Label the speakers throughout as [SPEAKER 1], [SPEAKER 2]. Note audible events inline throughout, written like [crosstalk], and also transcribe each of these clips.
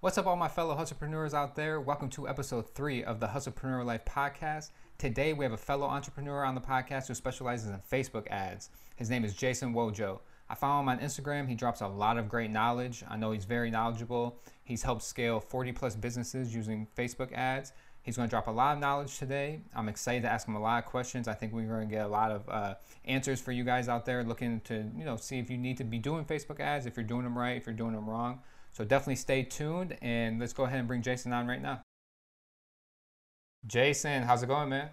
[SPEAKER 1] What's up, all my fellow entrepreneurs out there? Welcome to episode three of the Hustlepreneur Life podcast. Today, we have a fellow entrepreneur on the podcast who specializes in Facebook ads. His name is Jason Wojo. I follow him on Instagram. He drops a lot of great knowledge. I know he's very knowledgeable. He's helped scale 40 plus businesses using Facebook ads. He's going to drop a lot of knowledge today. I'm excited to ask him a lot of questions. I think we're going to get a lot of uh, answers for you guys out there looking to, you know, see if you need to be doing Facebook ads, if you're doing them right, if you're doing them wrong. So definitely stay tuned and let's go ahead and bring Jason on right now. Jason, how's it going, man?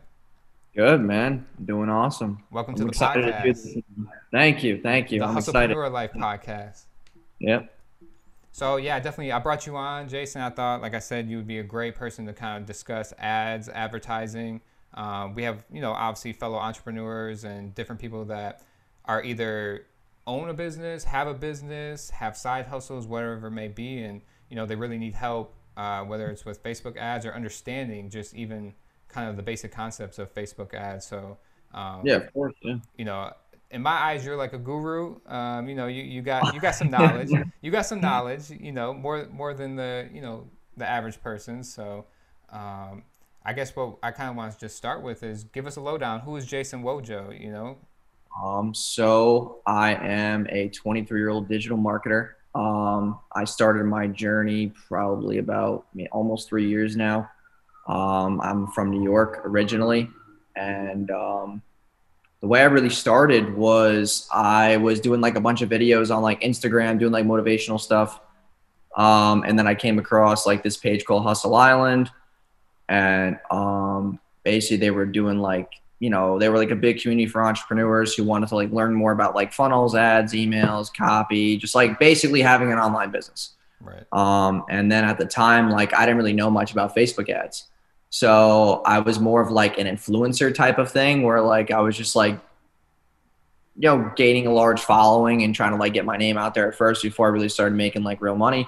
[SPEAKER 2] Good, man. Doing awesome.
[SPEAKER 1] Welcome I'm to the podcast.
[SPEAKER 2] To thank you. Thank you.
[SPEAKER 1] The I'm excited. Life podcast.
[SPEAKER 2] Yep.
[SPEAKER 1] So yeah, definitely. I brought you on, Jason. I thought, like I said, you would be a great person to kind of discuss ads, advertising. Um, we have, you know, obviously fellow entrepreneurs and different people that are either own a business, have a business, have side hustles, whatever it may be, and you know they really need help, uh, whether it's with Facebook ads or understanding just even kind of the basic concepts of Facebook ads. So
[SPEAKER 2] um, yeah, of course, yeah.
[SPEAKER 1] You know, in my eyes, you're like a guru. Um, you know, you, you got you got some [laughs] knowledge. you got some knowledge. You know, more more than the you know the average person. So. Um, I guess what I kind of want to just start with is give us a lowdown. Who is Jason Wojo? You know,
[SPEAKER 2] um, so I am a 23 year old digital marketer. Um, I started my journey probably about I mean, almost three years now. Um, I'm from New York originally, and um, the way I really started was I was doing like a bunch of videos on like Instagram, doing like motivational stuff, um, and then I came across like this page called Hustle Island, and um, basically they were doing like you know they were like a big community for entrepreneurs who wanted to like learn more about like funnels ads emails copy just like basically having an online business.
[SPEAKER 1] Right.
[SPEAKER 2] Um, and then at the time like i didn't really know much about facebook ads. So i was more of like an influencer type of thing where like i was just like you know gaining a large following and trying to like get my name out there at first before i really started making like real money.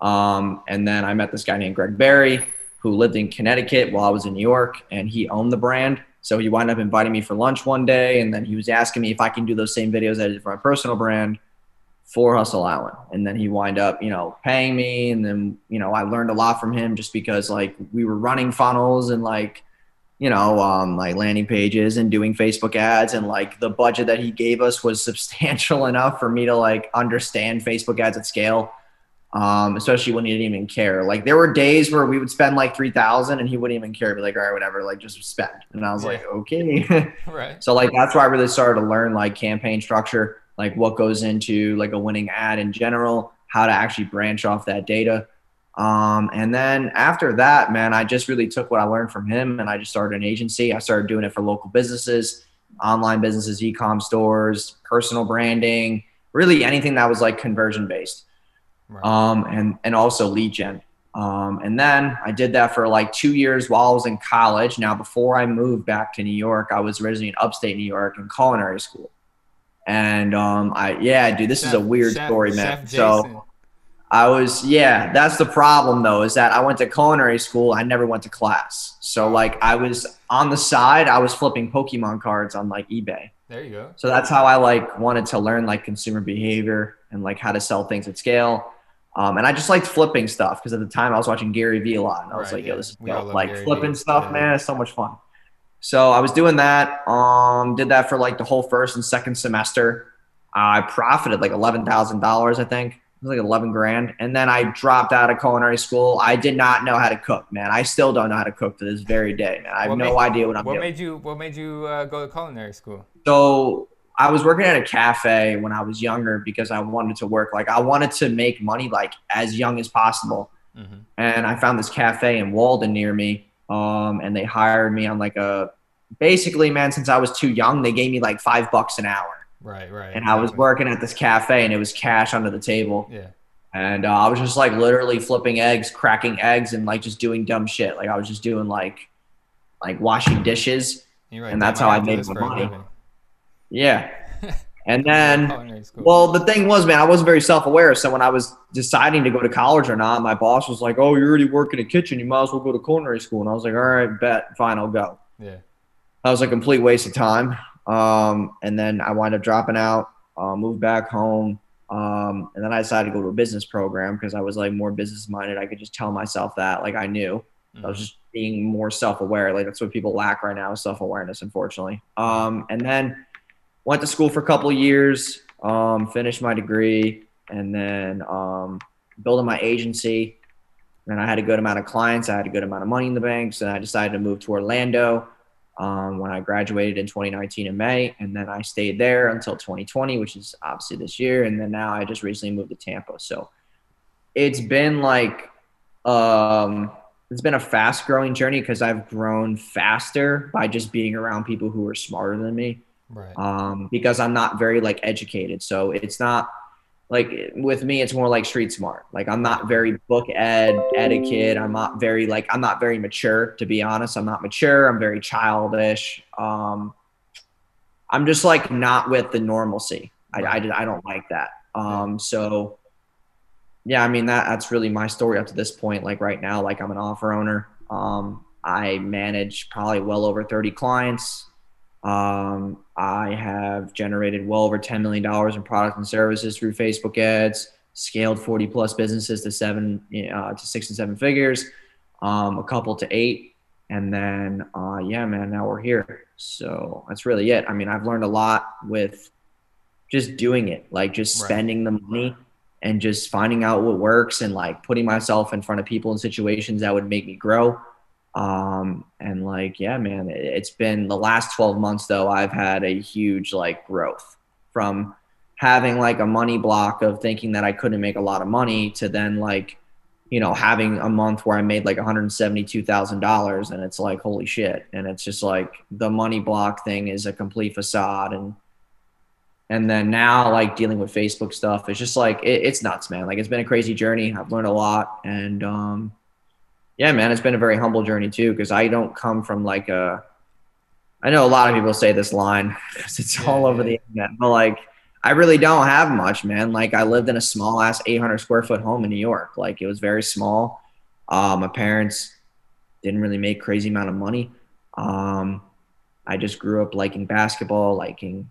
[SPEAKER 2] Um, and then i met this guy named greg barry who lived in connecticut while i was in new york and he owned the brand so he wound up inviting me for lunch one day, and then he was asking me if I can do those same videos I did for my personal brand for Hustle Island. And then he wind up, you know, paying me, and then you know I learned a lot from him just because like we were running funnels and like you know um, like landing pages and doing Facebook ads, and like the budget that he gave us was [laughs] substantial enough for me to like understand Facebook ads at scale um, especially when he didn't even care. Like there were days where we would spend like three thousand and he wouldn't even care. Be like, all right, whatever, like just spend. And I was yeah. like, okay. [laughs]
[SPEAKER 1] right.
[SPEAKER 2] So like that's where I really started to learn like campaign structure, like what goes into like a winning ad in general, how to actually branch off that data. Um, and then after that, man, I just really took what I learned from him and I just started an agency. I started doing it for local businesses, online businesses, e-com stores, personal branding, really anything that was like conversion based right. um, and and also lead gen. Um, and then I did that for like two years while I was in college. Now, before I moved back to New York, I was originally in upstate New York in culinary school. And um, I, yeah, dude, this Chef, is a weird Chef, story, man. So I was, yeah, that's the problem though, is that I went to culinary school. I never went to class. So like I was on the side, I was flipping Pokemon cards on like eBay.
[SPEAKER 1] There you go.
[SPEAKER 2] So that's how I like wanted to learn like consumer behavior and like how to sell things at scale. Um, and I just liked flipping stuff because at the time I was watching Gary Vee a lot, and I was right, like, "Yo, this is dope. like Gary flipping v. stuff, yeah. man. It's so much fun." So I was doing that. Um, did that for like the whole first and second semester. I profited like eleven thousand dollars, I think. It was like eleven grand, and then I dropped out of culinary school. I did not know how to cook, man. I still don't know how to cook to this very day, man. I have what no
[SPEAKER 1] made,
[SPEAKER 2] idea what I'm
[SPEAKER 1] what
[SPEAKER 2] doing.
[SPEAKER 1] What made you? What made you uh, go to culinary school?
[SPEAKER 2] So I was working at a cafe when I was younger because I wanted to work like I wanted to make money like as young as possible. Mm-hmm. And I found this cafe in Walden near me. Um, and they hired me on like a basically, man, since I was too young, they gave me like five bucks an hour.
[SPEAKER 1] Right, right.
[SPEAKER 2] And. I was working at this cafe and it was cash under the table.
[SPEAKER 1] Yeah.
[SPEAKER 2] And uh, I was just like literally flipping eggs, cracking eggs, and like just doing dumb shit. Like I was just doing like, like washing dishes, right, and that's how I made my money. Yeah. [laughs] And then, well, the thing was, man, I wasn't very self aware. So when I was deciding to go to college or not, my boss was like, "Oh, you're already working in a kitchen. You might as well go to culinary school." And I was like, "All right, bet, fine, I'll go."
[SPEAKER 1] Yeah.
[SPEAKER 2] That was a complete waste of time. Um, and then I wound up dropping out, uh, moved back home, Um, and then I decided to go to a business program because I was like more business minded. I could just tell myself that, like I knew.
[SPEAKER 1] Mm-hmm.
[SPEAKER 2] I was just being more self aware. Like that's what people lack right now is self awareness, unfortunately. Um, and then went to school for a couple of years, um, finished my degree, and then um, building my agency. And I had a good amount of clients. I had a good amount of money in the banks, and I decided to move to Orlando um, when I graduated in 2019 in May, and then I stayed there until 2020, which is obviously this year. And then now I just recently moved to Tampa. So it's been like um, it's been a fast growing journey because I've grown faster by just being around people who are smarter than me.
[SPEAKER 1] Right.
[SPEAKER 2] Um, because I'm not very like educated, so it's not like with me, it's more like street smart. Like I'm not very book ed etiquette. I'm not very like I'm not very mature to be honest. I'm not mature. I'm very childish. Um, I'm just like not with the normalcy. I, I, I don't like that. Um, so yeah, I mean that that's really my story up to this point. Like right now, like I'm an offer owner. Um, I manage probably well over 30 clients. Um, I have generated well over $10 million in products and services through Facebook ads, scaled 40 plus businesses to seven, uh, to six and seven figures, um, a couple to eight. And then, uh, yeah, man, now we're here. So that's really it. I mean, I've learned a lot with just doing it, like just
[SPEAKER 1] Right.
[SPEAKER 2] spending the money and just finding out what works and like putting myself in front of people in situations that would make me grow um and like yeah man it, it's been the last 12 months though i've had a huge like growth from having like a money block of thinking that i couldn't make a lot of money to then like you know having a month where i made like $172000 and it's like holy shit. And it's just like the money block thing is a complete facade. And and then now like dealing with facebook stuff it's just like it, it's nuts man. Like it's been a crazy journey. I've learned a lot. And um yeah, man, it's been a very humble journey too because I don't come from like a. I know a lot of people say this line [laughs] because it's
[SPEAKER 1] Yeah,
[SPEAKER 2] all over
[SPEAKER 1] yeah.
[SPEAKER 2] the internet, but like I really don't have much, man. Like I lived in a small ass 800 square foot home in New York. Like it was very small. Uh, my parents didn't really make crazy amount of money. Um, I just grew up liking basketball, liking,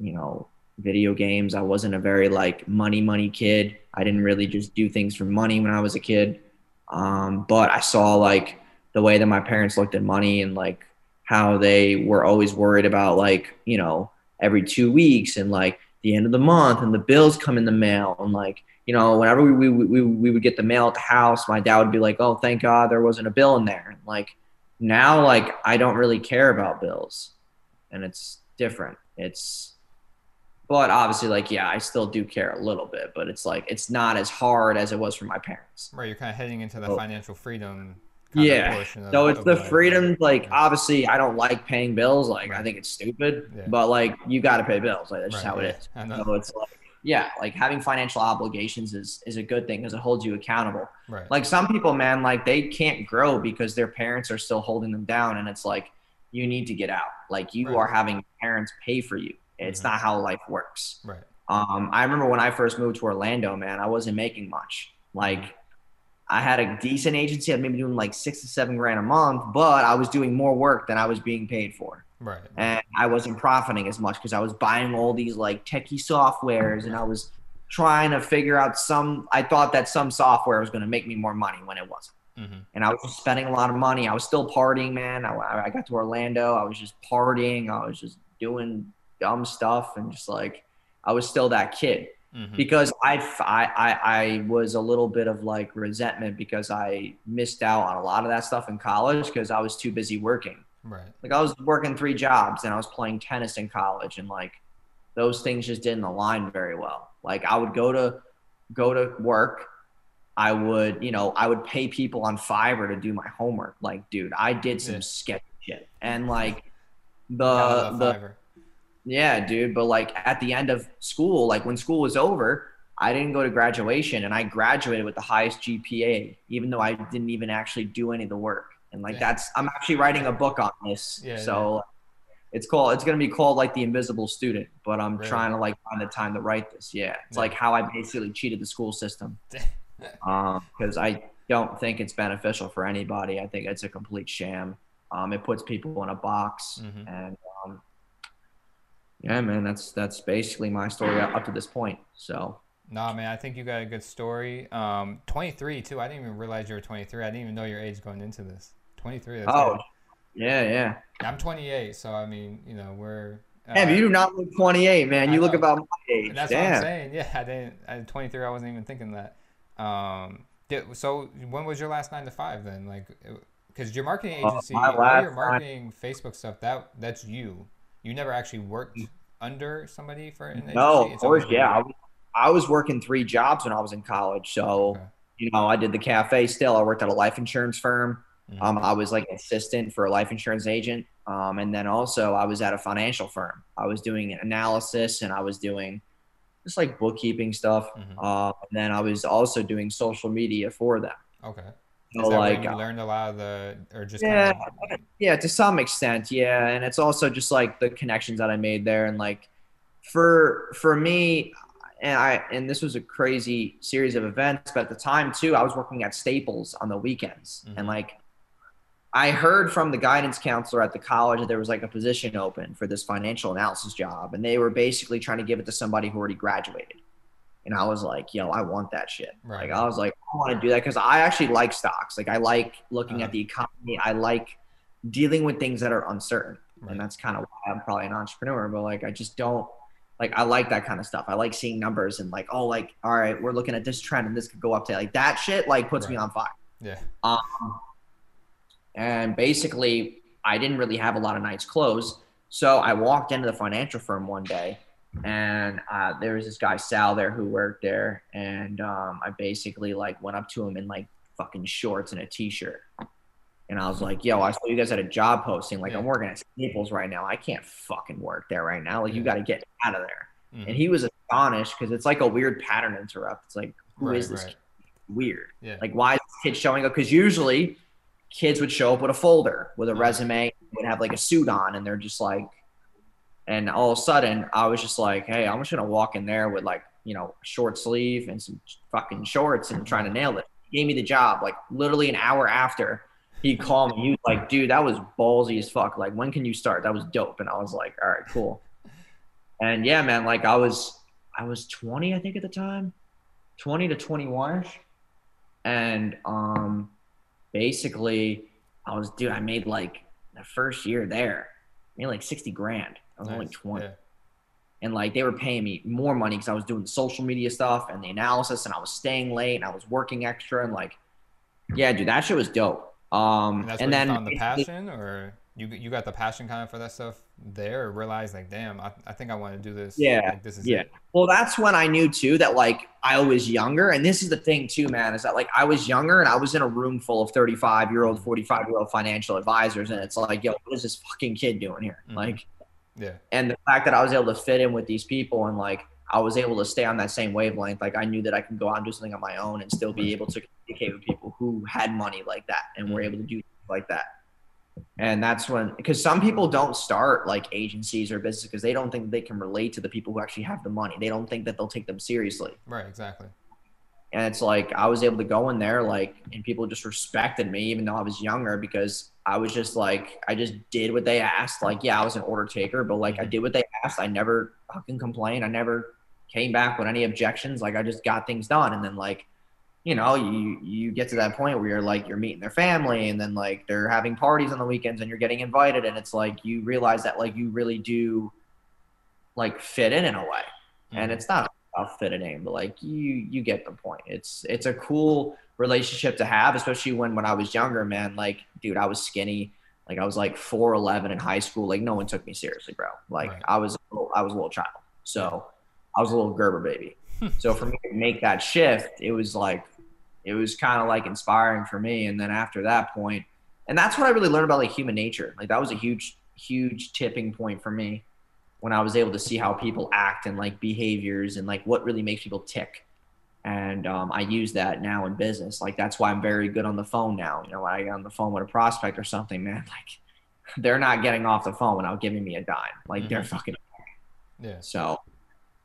[SPEAKER 2] you know, video games. I wasn't a very like money money kid. I didn't really just do things for money when I was a kid. Um, but I saw like the way that my parents looked at money and like how they were always worried about like, you know, every two weeks and like the end of the month and the bills come in the mail and like, you know, whenever we, we, we, we would get the mail at the house, my dad would be like, oh, thank God there wasn't a bill in there. And like now, like I don't really care about bills and it's different. It's, but obviously like, yeah, I still do care a little bit, but it's like, it's not as hard as it was for my parents.
[SPEAKER 1] Right. You're kind of heading into the
[SPEAKER 2] Oh.
[SPEAKER 1] financial freedom.
[SPEAKER 2] Yeah.
[SPEAKER 1] Of
[SPEAKER 2] So it's the
[SPEAKER 1] life.
[SPEAKER 2] freedom. Like obviously, I don't like paying bills. Like I think it's stupid.
[SPEAKER 1] Yeah.
[SPEAKER 2] But like you got to pay bills. Like that's just how it is. So it's like yeah, like having financial obligations is is a good thing because it holds you accountable.
[SPEAKER 1] Right.
[SPEAKER 2] Like some people, man, like they can't grow because their parents are still holding them down, and it's like you need to get out. Like you
[SPEAKER 1] Right.
[SPEAKER 2] are having parents pay for you. It's
[SPEAKER 1] Mhm.
[SPEAKER 2] not how life works.
[SPEAKER 1] right.
[SPEAKER 2] Um, I remember when I first moved to Orlando, man, I wasn't making much. Like, I had a decent agency. I maybe doing like six to seven grand a month, but I was doing more work than I was being paid for.
[SPEAKER 1] Right.
[SPEAKER 2] And I wasn't profiting as much because I was buying all these like techie softwares and I was trying to figure out some. I thought that some software was going to make me more money when it wasn't.
[SPEAKER 1] hmm
[SPEAKER 2] And I was just spending a lot of money. I was still partying, man. I, I got to Orlando. I was just partying. I was just doing dumb stuff and just like, I was still that kid
[SPEAKER 1] hmm
[SPEAKER 2] because I, I, I, I was a little bit of like resentment because I missed out on a lot of that stuff in college because I was too busy working.
[SPEAKER 1] Right.
[SPEAKER 2] Like I was working three jobs and I was playing tennis in college and like those things just didn't align very well. Like I would go to go to work. I would, you know, I would pay people on Fiverr to do my homework. Like, dude, I did some
[SPEAKER 1] Yeah.
[SPEAKER 2] sketchy shit. And like the the
[SPEAKER 1] Fiverr.
[SPEAKER 2] Yeah, dude. But like at the end of school, like when school was over, I didn't go to graduation and I graduated with the highest GPA, even though I didn't even actually do any of the work. And like
[SPEAKER 1] Yeah.
[SPEAKER 2] that's I'm actually writing a book on this.
[SPEAKER 1] Yeah,
[SPEAKER 2] so it's called it's gonna be called like the invisible student, but I'm
[SPEAKER 1] Really?
[SPEAKER 2] trying to like find the time to write this. Yeah. It's
[SPEAKER 1] Yeah.
[SPEAKER 2] like how I basically cheated the school system. [laughs] Um, because I don't think it's beneficial for anybody. I think it's a complete sham. Um, it puts people in a box
[SPEAKER 1] Mhm.
[SPEAKER 2] and um, yeah, man, that's that's basically my story up to this point. So
[SPEAKER 1] Nah, man, I think you got a good story. Um, 23 too. I didn't even realize you were 23. I didn't even know your age going into this. 23. That's
[SPEAKER 2] Oh,
[SPEAKER 1] good.
[SPEAKER 2] yeah, yeah.
[SPEAKER 1] I'm 28, so I mean, you know, we're. Uh,
[SPEAKER 2] Damn, you do not look 28, man. You look about my age.
[SPEAKER 1] And that's what I'm saying. Yeah, I didn't. At 23, I wasn't even thinking that. Um, did, so when was your last nine to five then? Like, because your marketing
[SPEAKER 2] Uh,
[SPEAKER 1] agency,
[SPEAKER 2] my
[SPEAKER 1] all your
[SPEAKER 2] nine-
[SPEAKER 1] marketing Facebook stuff, that that's you. You never actually worked under somebody for an agency.
[SPEAKER 2] No, of course, yeah. I was, I was working three jobs when I was in college. So,
[SPEAKER 1] Okay.
[SPEAKER 2] you know, I did the cafe still. I worked at a life insurance firm.
[SPEAKER 1] Mhm.
[SPEAKER 2] Um, I was like an assistant for a life insurance agent. Um, and then also I was at a financial firm. I was doing analysis and I was doing just like bookkeeping stuff.
[SPEAKER 1] Mhm.
[SPEAKER 2] Uh, and then I was also doing social media for them.
[SPEAKER 1] Okay. That
[SPEAKER 2] like,
[SPEAKER 1] you learned a lot of the, or just
[SPEAKER 2] Yeah.
[SPEAKER 1] kind of,
[SPEAKER 2] yeah, to some extent, yeah. And it's also just like the connections that I made there, and like for for me, and I and this was a crazy series of events, but at the time too, I was working at Staples on the weekends,
[SPEAKER 1] Mhm.
[SPEAKER 2] and like I heard from the guidance counselor at the college that there was like a position open for this financial analysis job, and they were basically trying to give it to somebody who already graduated. And I was like, yo, I want that shit.
[SPEAKER 1] Right.
[SPEAKER 2] Like I was like, I want to do that because I actually like stocks. Like I like looking
[SPEAKER 1] Uh-huh.
[SPEAKER 2] at the economy. I like dealing with things that are uncertain,
[SPEAKER 1] Right.
[SPEAKER 2] and that's kind of why I'm probably an entrepreneur. But like, I just don't like. I like that kind of stuff. I like seeing numbers and like, oh, like, all right, we're looking at this trend and this could go up to like that shit. Like puts me on fire.
[SPEAKER 1] yeah.
[SPEAKER 2] Um, and basically, I didn't really have a lot of nights closed. So I walked into the financial firm one day, and uh, there was this guy Sal there who worked there, and um, I basically like went up to him in like fucking shorts and a t-shirt, and I was like, "Yo, I saw you guys had a job posting. Like,
[SPEAKER 1] Yeah.
[SPEAKER 2] I'm working at Staples right now. I can't fucking work there right now. Like, you got to get out of there."
[SPEAKER 1] Mhm.
[SPEAKER 2] And he was astonished because it's like a weird pattern interrupt. It's like, who is
[SPEAKER 1] Right,
[SPEAKER 2] this?
[SPEAKER 1] right.
[SPEAKER 2] kid? Weird.
[SPEAKER 1] Yeah.
[SPEAKER 2] Like, why is this kid showing up? Because usually kids would show up with a folder with a
[SPEAKER 1] Mhm.
[SPEAKER 2] resume, would have like a suit on, and they're just like, and all of a sudden, I was just like, hey, I'm just gonna walk in there with like, you know, short sleeve and some fucking shorts and trying to nail it. He gave me the job like literally an hour after. He called me. He was like, dude, that was ballsy as fuck. Like, when can you start? That was dope. And I was like, all right, cool. And yeah, man, like I was, I was 20, I think at the time, 20 to 21 ish. And um, basically, I was, dude, I made like the first year there, made like 60 grand. I was only 20.
[SPEAKER 1] Yeah.
[SPEAKER 2] And like they were paying me more money because I was doing the social media stuff and the analysis and I was staying late and I was working extra and like, yeah, dude, that shit was dope. Um,
[SPEAKER 1] And that's
[SPEAKER 2] and then
[SPEAKER 1] found the passion, or you you got the passion kind of for that stuff there, or realized like, damn, I, I think I want to do this.
[SPEAKER 2] Yeah,
[SPEAKER 1] like, this is
[SPEAKER 2] yeah.
[SPEAKER 1] it.
[SPEAKER 2] Well, that's when I knew too that like I was younger, and this is the thing too, man, is that like I was younger and I was in a room full of 35 year old, mm. 45 year old financial advisors, and it's like, yo, what is this fucking kid doing here?
[SPEAKER 1] Mhm.
[SPEAKER 2] Like,
[SPEAKER 1] Yeah,
[SPEAKER 2] and the fact that I was able to fit in with these people and like I was able to stay on that same wavelength, like I knew that I can go out and do something on my own and still be mm. able to communicate with people who had money like that and were mm. able to do like that. And that's when, because some people don't start like agencies or business because they don't think they can relate to the people who actually have the money. They don't think that they'll take them seriously.
[SPEAKER 1] right, exactly.
[SPEAKER 2] And it's like I was able to go in there, like, and people just respected me, even though I was younger, because I was just like, I just did what they asked. Like, yeah, I was an order taker, but like, I mm-hmm. did what they asked. I never fucking complained. I never came back with any objections. Like, I just got things done. And then, like, you know, you you get to that point where you're like, you're meeting their family, and then like they're having parties on the weekends, and you're getting invited, and it's like you realize that like you really do, like, fit in in a way and
[SPEAKER 1] Mhm.
[SPEAKER 2] it's not about fitting in, but like you you get the point. It's it's a cool relationship to have, especially when when I was younger, man. Like, dude, I was skinny. Like I was like four eleven in high school. Like no one took me seriously, bro. Like
[SPEAKER 1] Right.
[SPEAKER 2] I was a little, I was a little child, so I was a little Gerber baby. [laughs] so for me to make that shift, it was like it was kind of like inspiring for me. And then after that point, and that's what I really learned about like human nature. Like that was a huge huge tipping point for me when I was able to see how people act and like behaviors and like what really makes people tick. And um, I use that now in business. Like that's why I'm very good on the phone now. You know, when I get on the phone with a prospect or something, man, [laughs] like they're not getting off the phone without giving me a dime. Like they're
[SPEAKER 1] Mhm.
[SPEAKER 2] fucking
[SPEAKER 1] Yeah,
[SPEAKER 2] so,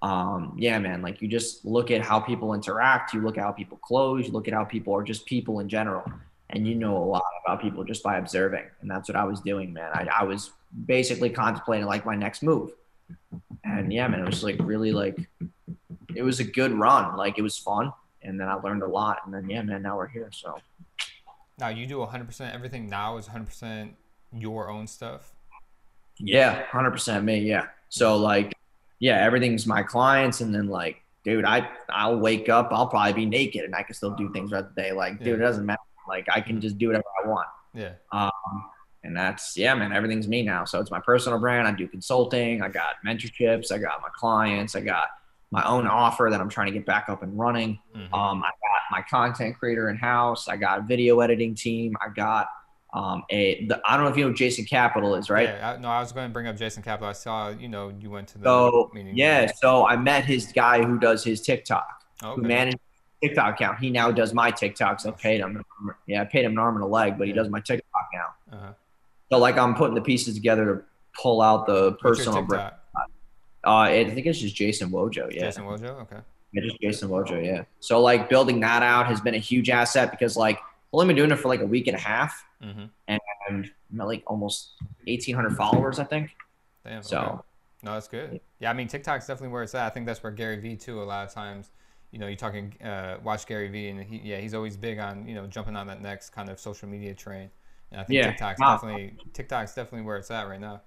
[SPEAKER 2] um, yeah, man, like you just look at how people interact, you look at how people close, you look at how people are just people in general, and you know a lot about people just by observing. And that's what I was doing, man. I, I was basically contemplating like my next move. And yeah, man, it was like really like it was a good run. Like it was fun, and then I learned a lot. And then yeah, man, now we're here. So
[SPEAKER 1] Now you do 100% everything now is 100% your own stuff.
[SPEAKER 2] yeah, hundred percent me. Yeah. So like, yeah, everything's my clients, and then like, dude, I I'll wake up, I'll probably be naked, and I can still do things throughout the day. Like, dude, it doesn't matter. Like, I can just do whatever I want.
[SPEAKER 1] Yeah.
[SPEAKER 2] Um, and that's yeah, man. Everything's me now. So it's my personal brand. I do consulting. I got mentorships. I got my clients. I got my own offer that I'm trying to get back up and running.
[SPEAKER 1] Mhm.
[SPEAKER 2] Um, I got my content creator in house. I got a video editing team. I got um, a. The, I don't know if you know Jason Capital is, right?
[SPEAKER 1] Yeah, I, no, I was going to bring up Jason Capital. I saw, you know, you went to the
[SPEAKER 2] So
[SPEAKER 1] meeting.
[SPEAKER 2] yeah, so I met his guy who does his TikTok,
[SPEAKER 1] Oh,
[SPEAKER 2] who manages TikTok account. He now does my TikToks. I paid him. Yeah, I paid him an arm and a leg, but he does my TikTok now.
[SPEAKER 1] Uh-huh.
[SPEAKER 2] So like I'm putting the pieces together to pull out the personal brand. Uh, I think it's just Jason Wojo. Yeah,
[SPEAKER 1] Jason Wojo? Okay.
[SPEAKER 2] Yeah, just Jason Wojo. Yeah. So like building that out has been a huge asset because like I've only been doing it for like a week and a half,
[SPEAKER 1] Mm-hmm.
[SPEAKER 2] and like almost 1,800 followers, I think.
[SPEAKER 1] Damn.
[SPEAKER 2] So
[SPEAKER 1] okay. No, that's good. Yeah, I mean TikTok's definitely where it's at. I think that's where Gary Vee too. A lot of times, you know, you're talking uh, watch Gary Vee, and he yeah, he's always big on you know jumping on that next kind of social media train. And I think
[SPEAKER 2] Yeah.
[SPEAKER 1] TikTok's
[SPEAKER 2] Wow.
[SPEAKER 1] definitely TikTok's definitely where it's at right now.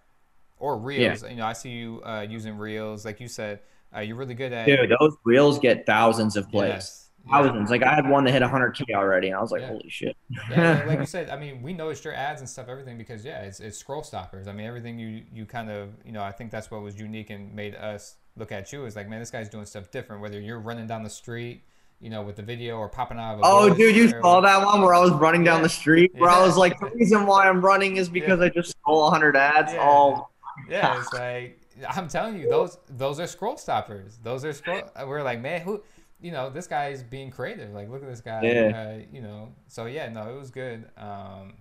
[SPEAKER 1] Or Reels. You know, I see you uh, using Reels, like you said. Uh, you're really good at
[SPEAKER 2] dude, those reels get thousands of plays.
[SPEAKER 1] Yes. Yeah.
[SPEAKER 2] Thousands. Like I had one that hit 100k already, and I was like,
[SPEAKER 1] Yeah.
[SPEAKER 2] holy shit.
[SPEAKER 1] yeah, like- you [laughs] said, I mean, we noticed your ads and stuff, everything because yeah, it's, it's scroll stoppers. I mean, everything you you kind of you know, I think that's what was unique and made us look at you is like, man, this guy's doing stuff different. Whether you're running down the street, you know, with the video or popping out of a
[SPEAKER 2] Oh, dude, you saw that one where I was running down
[SPEAKER 1] Yeah.
[SPEAKER 2] the street? Where I was like, the reason why I'm running is because I just stole 100 ads.
[SPEAKER 1] Yeah.
[SPEAKER 2] Oh,
[SPEAKER 1] Yeah, it's like I'm telling you, those those are scroll stoppers. Those are scroll. We're like, man, who, you know, this guy is being creative. Like, look at this guy.
[SPEAKER 2] Yeah.
[SPEAKER 1] Uh, you know, so yeah, no, it was good. Um,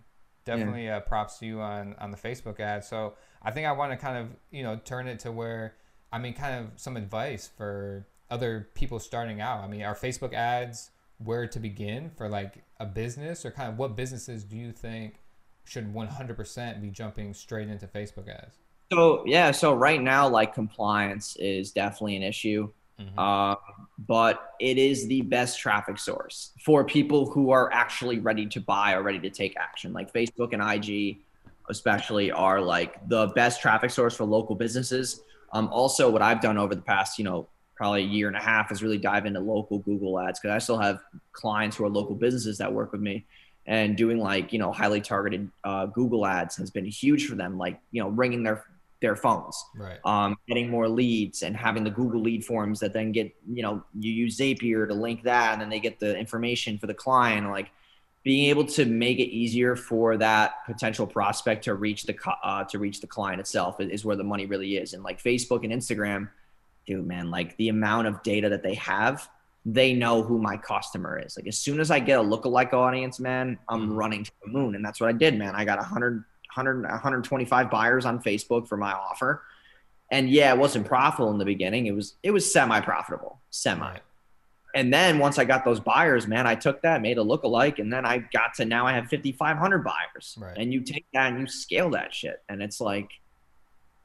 [SPEAKER 1] definitely uh, props to you on on the Facebook ad. So I think I want to kind of you know turn it to where, I mean, kind of some advice for other people starting out. I mean, are Facebook ads where to begin for like a business, or kind of what businesses do you think should 100% be jumping straight into Facebook ads?
[SPEAKER 2] So yeah, so right now, like compliance is definitely an issue,
[SPEAKER 1] Mhm.
[SPEAKER 2] uh, but it is the best traffic source for people who are actually ready to buy or ready to take action. Like Facebook and IG, especially, are like the best traffic source for local businesses. Um, also, what I've done over the past, you know, probably a year and a half is really dive into local Google ads because I still have clients who are local businesses that work with me and doing like you know highly targeted uh, Google ads has been huge for them. Like you know ringing their their phones,
[SPEAKER 1] Right.
[SPEAKER 2] um, getting more leads, and having the Google lead forms that then get you know you use Zapier to link that, and then they get the information for the client. Like being able to make it easier for that potential prospect to reach the uh, to reach the client itself is, where the money really is. And like Facebook and Instagram, dude, man, like the amount of data that they have they know who my customer is. Like as soon as I get a lookalike audience, man, I'm
[SPEAKER 1] Mhm.
[SPEAKER 2] running to the moon. And that's what I did, man. I got 100, 100, 125 buyers on Facebook for my offer. And yeah, it wasn't profitable in the beginning. It was it was semi-profitable, semi. And then once I got those buyers, man, I took that, made a lookalike, and then I got to now I have 5,500 buyers.
[SPEAKER 1] Right.
[SPEAKER 2] And you take that and you scale that shit. And it's like,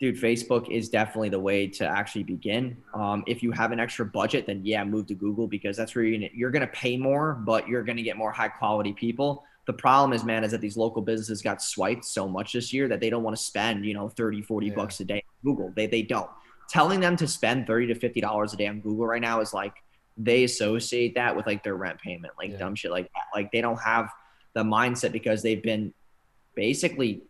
[SPEAKER 2] dude, Facebook is definitely the way to actually begin. Um, if you have an extra budget, then yeah, move to Google because that's where you're gonna, you're gonna pay more, but you're gonna get more high quality people. The problem is, man, is that these local businesses got swiped so much this year that they don't want to spend, you know, 30, 40
[SPEAKER 1] Yeah.
[SPEAKER 2] bucks a day on Google. They, they don't. Telling them to spend 30 to $50 a day on Google right now is like, they associate that with like their rent payment, like
[SPEAKER 1] Yeah.
[SPEAKER 2] dumb shit like that. Like they don't have the mindset because they've been basically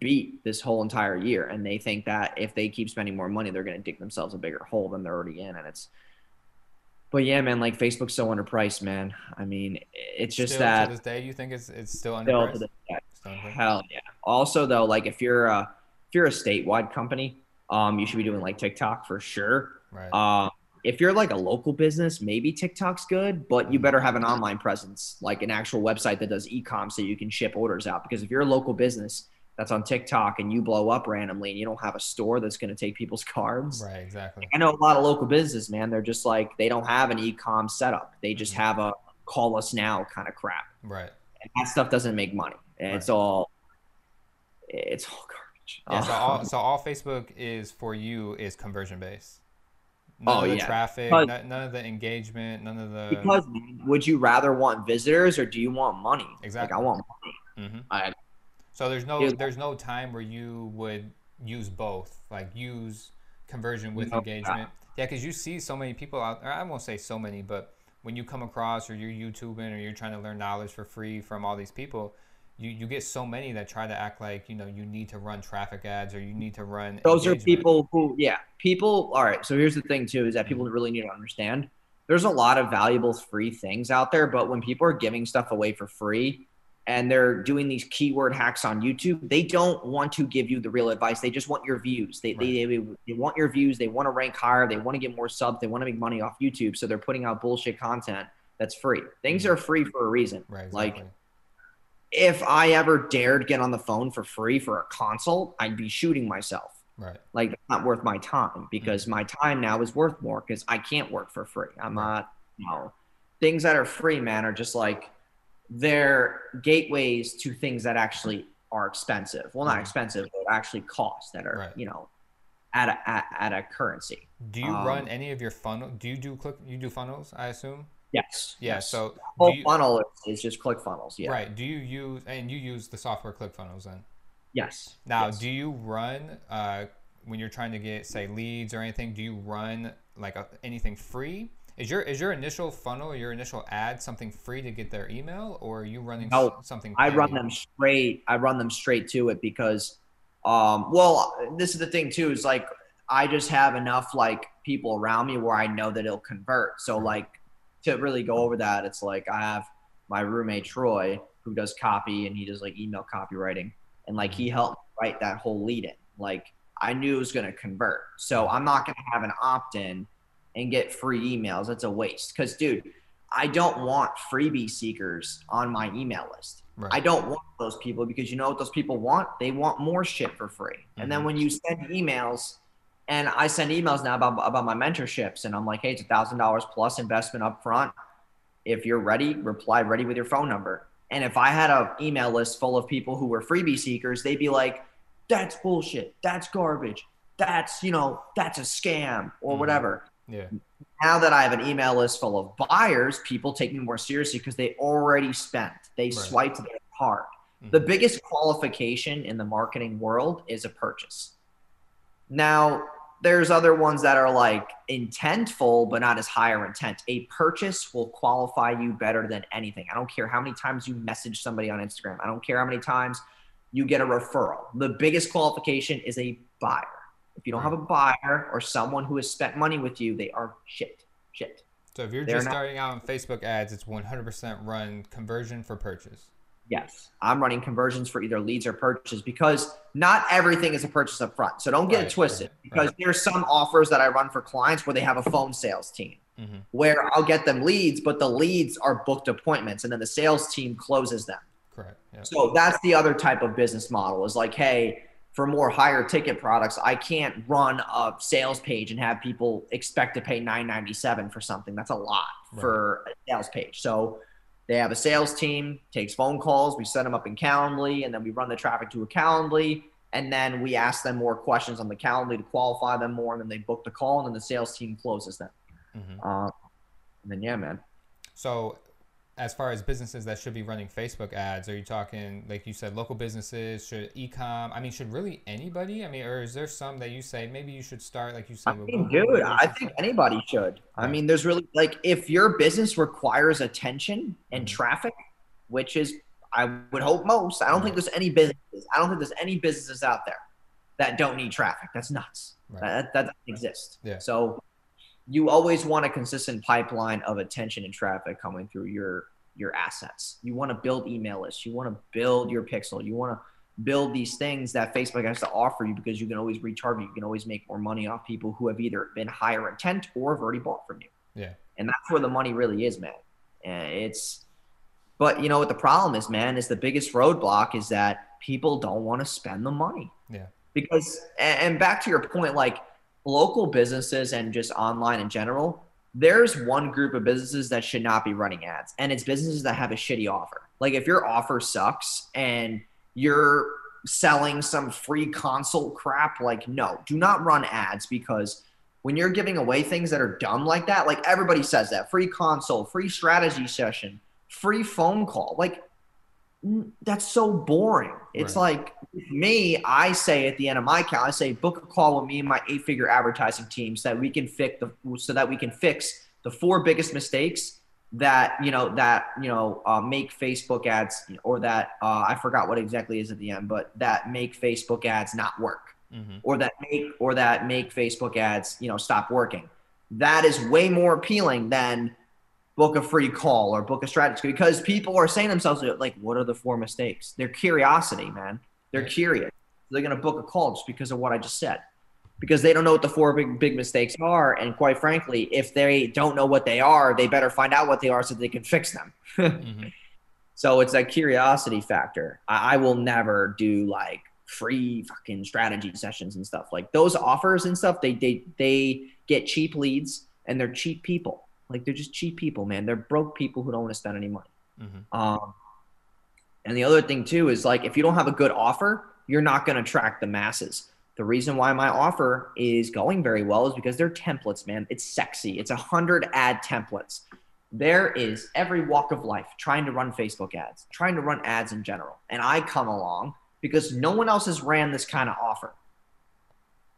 [SPEAKER 2] beat this whole entire year and they think that if they keep spending more money they're going to dig themselves a bigger hole than they're already in and it's but yeah man like facebook's so underpriced man i mean it's just
[SPEAKER 1] still,
[SPEAKER 2] that
[SPEAKER 1] to this day, you think it's it's still underpriced?
[SPEAKER 2] to this day,
[SPEAKER 1] Still underpriced?
[SPEAKER 2] hell yeah also though like if you're a if you're a statewide company um you should be doing like tiktok for sure
[SPEAKER 1] Right.
[SPEAKER 2] um, if you're like a local business, maybe TikTok's good, but you better have an online presence, like an actual website that does e-com so you can ship orders out. Because if you're a local business that's on TikTok and you blow up randomly and you don't have a store that's going to take people's [laughs] cards,
[SPEAKER 1] right. Exactly.
[SPEAKER 2] I know a lot of local business, man. They're just like they don't have an e-com setup. They just
[SPEAKER 1] Mhm.
[SPEAKER 2] have a call us now kind of crap,
[SPEAKER 1] Right.
[SPEAKER 2] and that stuff doesn't make money. And it's all it's all garbage.
[SPEAKER 1] Yeah. So all [laughs] so all Facebook is for you is conversion based. None
[SPEAKER 2] Oh,
[SPEAKER 1] of the
[SPEAKER 2] yeah.
[SPEAKER 1] traffic,
[SPEAKER 2] But-
[SPEAKER 1] none, of the engagement, none of the
[SPEAKER 2] Because would you rather want visitors or do you want money?
[SPEAKER 1] Exactly.
[SPEAKER 2] Like I want money.
[SPEAKER 1] Mhm.
[SPEAKER 2] I,
[SPEAKER 1] So there's no
[SPEAKER 2] Here's-
[SPEAKER 1] there's no time where you would use both, like use conversion with
[SPEAKER 2] No.
[SPEAKER 1] engagement. Yeah, because you see so many people out. I won't say so many, but when you come across or you're YouTubing or you're trying to learn knowledge for free from all these people, you you get so many that try to act like you know you need to run traffic ads or you need to run.
[SPEAKER 2] those are people who, yeah, people. All right. So here's the thing too: is that people mm-hmm. really need to understand. There's a lot of valuable free things out there, but when people are giving stuff away for free and they're doing these keyword hacks on YouTube, they don't want to give you the real advice. They just want your views. They, they, they, they want your views. They want to rank higher. They want to get more subs. They want to make money off YouTube. So they're putting out bullshit content that's free. Things
[SPEAKER 1] Mhm.
[SPEAKER 2] are free for a reason.
[SPEAKER 1] Right.
[SPEAKER 2] like,
[SPEAKER 1] Exactly.
[SPEAKER 2] If I ever dared get on the phone for free for a consult, I'd be shooting myself
[SPEAKER 1] right.
[SPEAKER 2] like it's not worth my time because my time now is worth more because I can't work for free. I'm
[SPEAKER 1] Right.
[SPEAKER 2] not, you know, things that are free, man, are just like they're gateways to things that actually are expensive. Well, not
[SPEAKER 1] Mhm.
[SPEAKER 2] expensive, but actually cost that are,
[SPEAKER 1] Right.
[SPEAKER 2] you know, at a, at, at a currency.
[SPEAKER 1] Do you
[SPEAKER 2] um,
[SPEAKER 1] run any of your funnel? Do you do click? You do funnels? I assume.
[SPEAKER 2] Yes.
[SPEAKER 1] Yeah.
[SPEAKER 2] yes.
[SPEAKER 1] So
[SPEAKER 2] whole
[SPEAKER 1] you,
[SPEAKER 2] funnel is, just ClickFunnels. Yeah.
[SPEAKER 1] right. Do you use and you use the software ClickFunnels then?
[SPEAKER 2] Yes.
[SPEAKER 1] Now,
[SPEAKER 2] Yes.
[SPEAKER 1] do you run uh, when you're trying to get say leads or anything? Do you run like a, anything free? Is your is your initial funnel, your initial ad, something free to get their email, or are you running
[SPEAKER 2] No,
[SPEAKER 1] something?
[SPEAKER 2] I run them straight. I run them straight to it because, um, well, this is the thing too. Is like I just have enough like people around me where I know that it'll convert. So
[SPEAKER 1] mm-hmm.
[SPEAKER 2] like to really go over that, it's like I have my roommate Troy who does copy and he does like email copywriting, and like he mm-hmm. helped write that whole lead in. Like I knew it was gonna convert. So mm-hmm. I'm not gonna have an opt in and get free emails. That's a waste. Cause dude, I don't want freebie seekers on my email list.
[SPEAKER 1] Right.
[SPEAKER 2] I don't want those people because you know what those people want? They want more shit for free. And then
[SPEAKER 1] Mhm.
[SPEAKER 2] when you send emails, and I send emails now about, about my mentorships, and I'm like, hey, it's a thousand dollars plus investment up front. If you're ready, reply ready with your phone number. And if I had an email list full of people who were freebie seekers, they'd be like, that's bullshit. That's garbage. That's, you know, that's a scam or
[SPEAKER 1] Mhm.
[SPEAKER 2] whatever
[SPEAKER 1] yeah.
[SPEAKER 2] now that I have an email list full of buyers, people take me more seriously because they already spent. They
[SPEAKER 1] Right.
[SPEAKER 2] swiped their card.
[SPEAKER 1] Mhm.
[SPEAKER 2] The biggest qualification in the marketing world is a purchase. Now, there's other ones that are like intentful, but not as higher intent. A purchase will qualify you better than anything. I don't care how many times you message somebody on Instagram. I don't care how many times you get a referral. The biggest qualification is a buyer. If you don't have a buyer or someone who has spent money with you, they are shit. Shit.
[SPEAKER 1] So if you're
[SPEAKER 2] They're
[SPEAKER 1] just
[SPEAKER 2] not-
[SPEAKER 1] starting out on Facebook ads, it's 100% run conversion for purchase.
[SPEAKER 2] Yes. I'm running conversions for either leads or purchase because not everything is a purchase up front. So don't get
[SPEAKER 1] Right,
[SPEAKER 2] it twisted
[SPEAKER 1] right,
[SPEAKER 2] because there's some offers that I run for clients where they have a phone sales team
[SPEAKER 1] Mhm.
[SPEAKER 2] where I'll get them leads, but the leads are booked appointments and then the sales team closes them.
[SPEAKER 1] Correct. Yeah.
[SPEAKER 2] So that's the other type of business model is like, hey, for more higher ticket products, I can't run a sales page and have people expect to pay 997 for something. That's a lot for a sales page. So they have a sales team, takes phone calls, we set them up in Calendly, and then we run the traffic to a Calendly, and then we ask them more questions on the Calendly to qualify them more, and then they book the call, and then the sales team closes them.
[SPEAKER 1] Mhm.
[SPEAKER 2] Um, and then yeah, man.
[SPEAKER 1] So, as far as businesses that should be running Facebook ads, are you talking like you said, local businesses? Should ecom? I mean, should really anybody? I mean, or is there some that you say maybe you should start, like you said?
[SPEAKER 2] I mean, dude, I think anybody should. I mean, there's really like if your business requires attention and
[SPEAKER 1] Mhm.
[SPEAKER 2] traffic, which is I would hope most. I don't think there's any businesses. I don't think there's any businesses out there that don't need traffic. That's nuts.
[SPEAKER 1] Right.
[SPEAKER 2] That, that doesn't exist.
[SPEAKER 1] Yeah.
[SPEAKER 2] So you always want a consistent pipeline of attention and traffic coming through your your assets. You want to build email lists. You want to build your pixel. You want to build these things that Facebook has to offer you because you can always retarget. You can always make more money off people who have either been higher intent or have already bought from you.
[SPEAKER 1] Yeah.
[SPEAKER 2] And that's where the money really is, man. And it's, but you know what the problem is, man, is the biggest roadblock is that people don't want to spend the money.
[SPEAKER 1] Yeah.
[SPEAKER 2] Because, and and back to your point, like local businesses and just online in general, there's one group of businesses that should not be running ads, and it's businesses that have a shitty offer. Like if your offer sucks and you're selling some free consult crap, like no, do not run ads because when you're giving away things that are dumb like that, like everybody says that free console, free strategy session, free phone call, like that's so boring. It's right. like me, I say at the end of my call, I say book a call with me and my eight figure advertising team so that we can fix the so that we can fix the four biggest mistakes that you know that you know uh, make Facebook ads or that uh, I forgot what exactly is at the end, but that make Facebook ads not work mm-hmm. or that make or that make Facebook ads, you know, stop working. That is way more appealing than book a free call or book a strategy because people are saying themselves like, what are the four mistakes? They're curiosity, man. They're curious. They're gonna book a call just because of what I just said. Because they don't know what the four big big mistakes are, and quite frankly, if they don't know what they are, they better find out what they are so they can fix them. [laughs] mm-hmm. So it's that curiosity factor. I, I will never do like free fucking strategy sessions and stuff. Like those offers and stuff, they they they get cheap leads and they're cheap people. Like they're just cheap people, man. They're broke people who don't want to spend any money. Mm-hmm. Um, and the other thing too is like if you don't have a good offer, you're not going to attract the masses. The reason why my offer is going very well is because they're templates, man. It's sexy. It's a hundred ad templates. There is every walk of life trying to run Facebook ads, trying to run ads in general. And I come along because no one else has ran this kind of offer.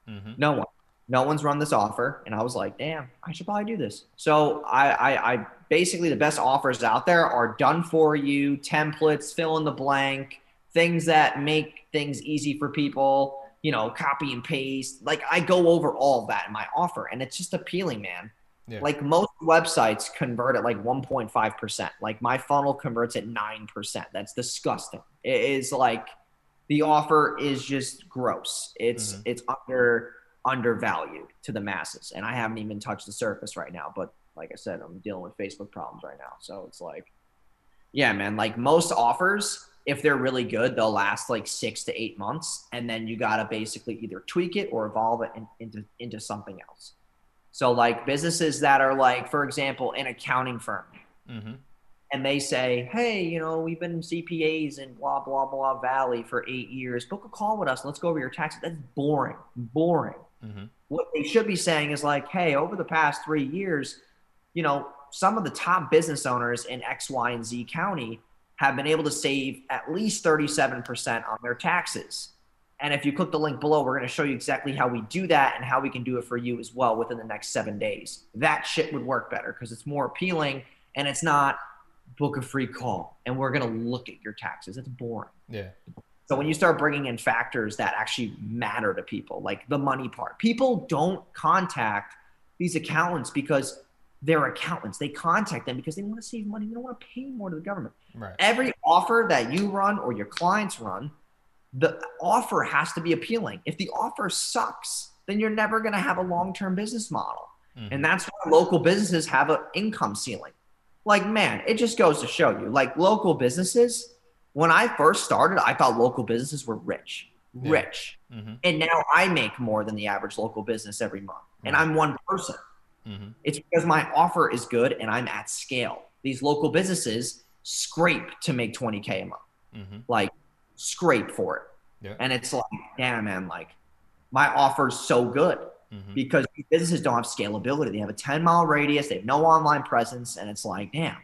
[SPEAKER 2] Mm-hmm. No one. No one's run this offer. And I was like, damn, I should probably do this. So I, I, I basically the best offers out there are done for you, templates, fill in the blank, things that make things easy for people, you know, copy and paste. Like I go over all that in my offer and it's just appealing, man. Yeah. Like most websites convert at like 1.5%. Like my funnel converts at 9%. That's disgusting. It is like the offer is just gross. It's mm-hmm. it's under undervalued to the masses, and I haven't even touched the surface right now. But like I said, I'm dealing with Facebook problems right now, so it's like, yeah, man. Like most offers, if they're really good, they'll last like six to eight months, and then you gotta basically either tweak it or evolve it in, into into something else. So like businesses that are like, for example, an accounting firm. Mm-hmm and they say, hey, you know, we've been CPAs in blah, blah, blah valley for eight years. Book a call with us. Let's go over your taxes. That's boring, boring. Mm-hmm. What they should be saying is like, hey, over the past three years, you know, some of the top business owners in X, Y, and Z county have been able to save at least 37% on their taxes. And if you click the link below, we're going to show you exactly how we do that and how we can do it for you as well within the next seven days. That shit would work better because it's more appealing and it's not book a free call and we're going to look at your taxes. It's boring.
[SPEAKER 1] Yeah.
[SPEAKER 2] So when you start bringing in factors that actually matter to people, like the money part, people don't contact these accountants because they're accountants. They contact them because they want to save money. They don't want to pay more to the government.
[SPEAKER 1] Right.
[SPEAKER 2] Every offer that you run or your clients run, the offer has to be appealing. If the offer sucks, then you're never going to have a long-term business model. Mm-hmm. And that's why local businesses have an income ceiling like man it just goes to show you like local businesses when i first started i thought local businesses were rich yeah. rich mm-hmm. and now i make more than the average local business every month and i'm one person mm-hmm. it's because my offer is good and i'm at scale these local businesses scrape to make 20k a month mm-hmm. like scrape for it yeah. and it's like damn man like my offer is so good mm-hmm. because businesses don't have scalability. They have a 10 mile radius, they have no online presence, and it's like, damn,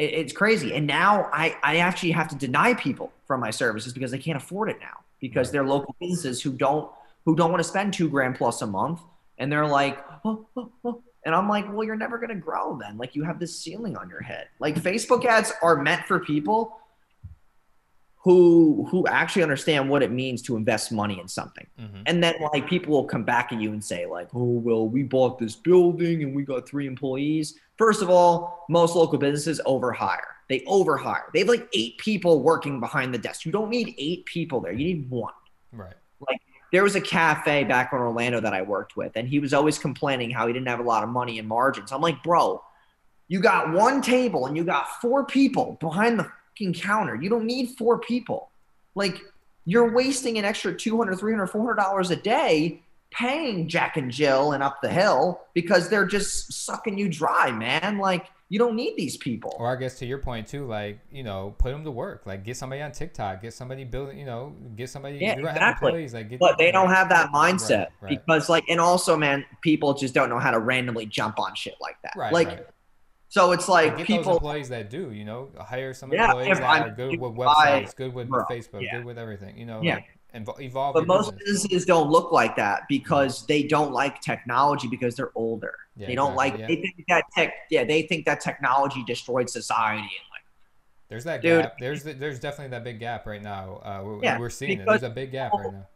[SPEAKER 2] it, it's crazy. And now I, I actually have to deny people from my services because they can't afford it now because they're local businesses who don't who don't want to spend two grand plus a month, and they're like, oh, oh, oh. And I'm like, well, you're never going to grow then. Like, you have this ceiling on your head. Like, Facebook ads are meant for people who who actually understand what it means to invest money in something. Mm-hmm. And then like people will come back at you and say like, "Oh, well, we bought this building and we got three employees." First of all, most local businesses overhire. They overhire. They have like 8 people working behind the desk. You don't need 8 people there. You need one.
[SPEAKER 1] Right.
[SPEAKER 2] Like there was a cafe back in Orlando that I worked with and he was always complaining how he didn't have a lot of money in margins. I'm like, "Bro, you got one table and you got four people behind the fucking counter. You don't need four people. Like you're wasting an extra 200, 300, 400 dollars a day paying Jack and Jill and up the hill because they're just sucking you dry, man. Like You don't need these people.
[SPEAKER 1] Or I guess to your point too, like you know, put them to work. Like get somebody on TikTok, get somebody building. You know, get somebody.
[SPEAKER 2] Yeah,
[SPEAKER 1] have
[SPEAKER 2] exactly.
[SPEAKER 1] employees. Like get.
[SPEAKER 2] but they don't have that mindset
[SPEAKER 1] Right, right.
[SPEAKER 2] because like and also man people just don't know how to randomly jump on shit like that
[SPEAKER 1] Right,
[SPEAKER 2] like
[SPEAKER 1] right.
[SPEAKER 2] so it's
[SPEAKER 1] Like,
[SPEAKER 2] like
[SPEAKER 1] get those
[SPEAKER 2] people
[SPEAKER 1] employees that do. You know, hire some
[SPEAKER 2] Yeah,
[SPEAKER 1] employees that
[SPEAKER 2] I'm-
[SPEAKER 1] are good with
[SPEAKER 2] I-
[SPEAKER 1] websites, good with
[SPEAKER 2] bro,
[SPEAKER 1] Facebook,
[SPEAKER 2] yeah.
[SPEAKER 1] good with everything. You know,
[SPEAKER 2] Yeah.
[SPEAKER 1] like, evolve.
[SPEAKER 2] but most
[SPEAKER 1] business.
[SPEAKER 2] businesses don't look like that because they don't like technology because they're older
[SPEAKER 1] Yeah,
[SPEAKER 2] they don't
[SPEAKER 1] exactly,
[SPEAKER 2] like
[SPEAKER 1] yeah.
[SPEAKER 2] they think that tech yeah they think that technology destroyed society and like
[SPEAKER 1] There's that
[SPEAKER 2] Dude.
[SPEAKER 1] gap. There's the, there's definitely that big gap right now. Uh, we're,
[SPEAKER 2] Yeah,
[SPEAKER 1] we're seeing it. There's a big gap right now.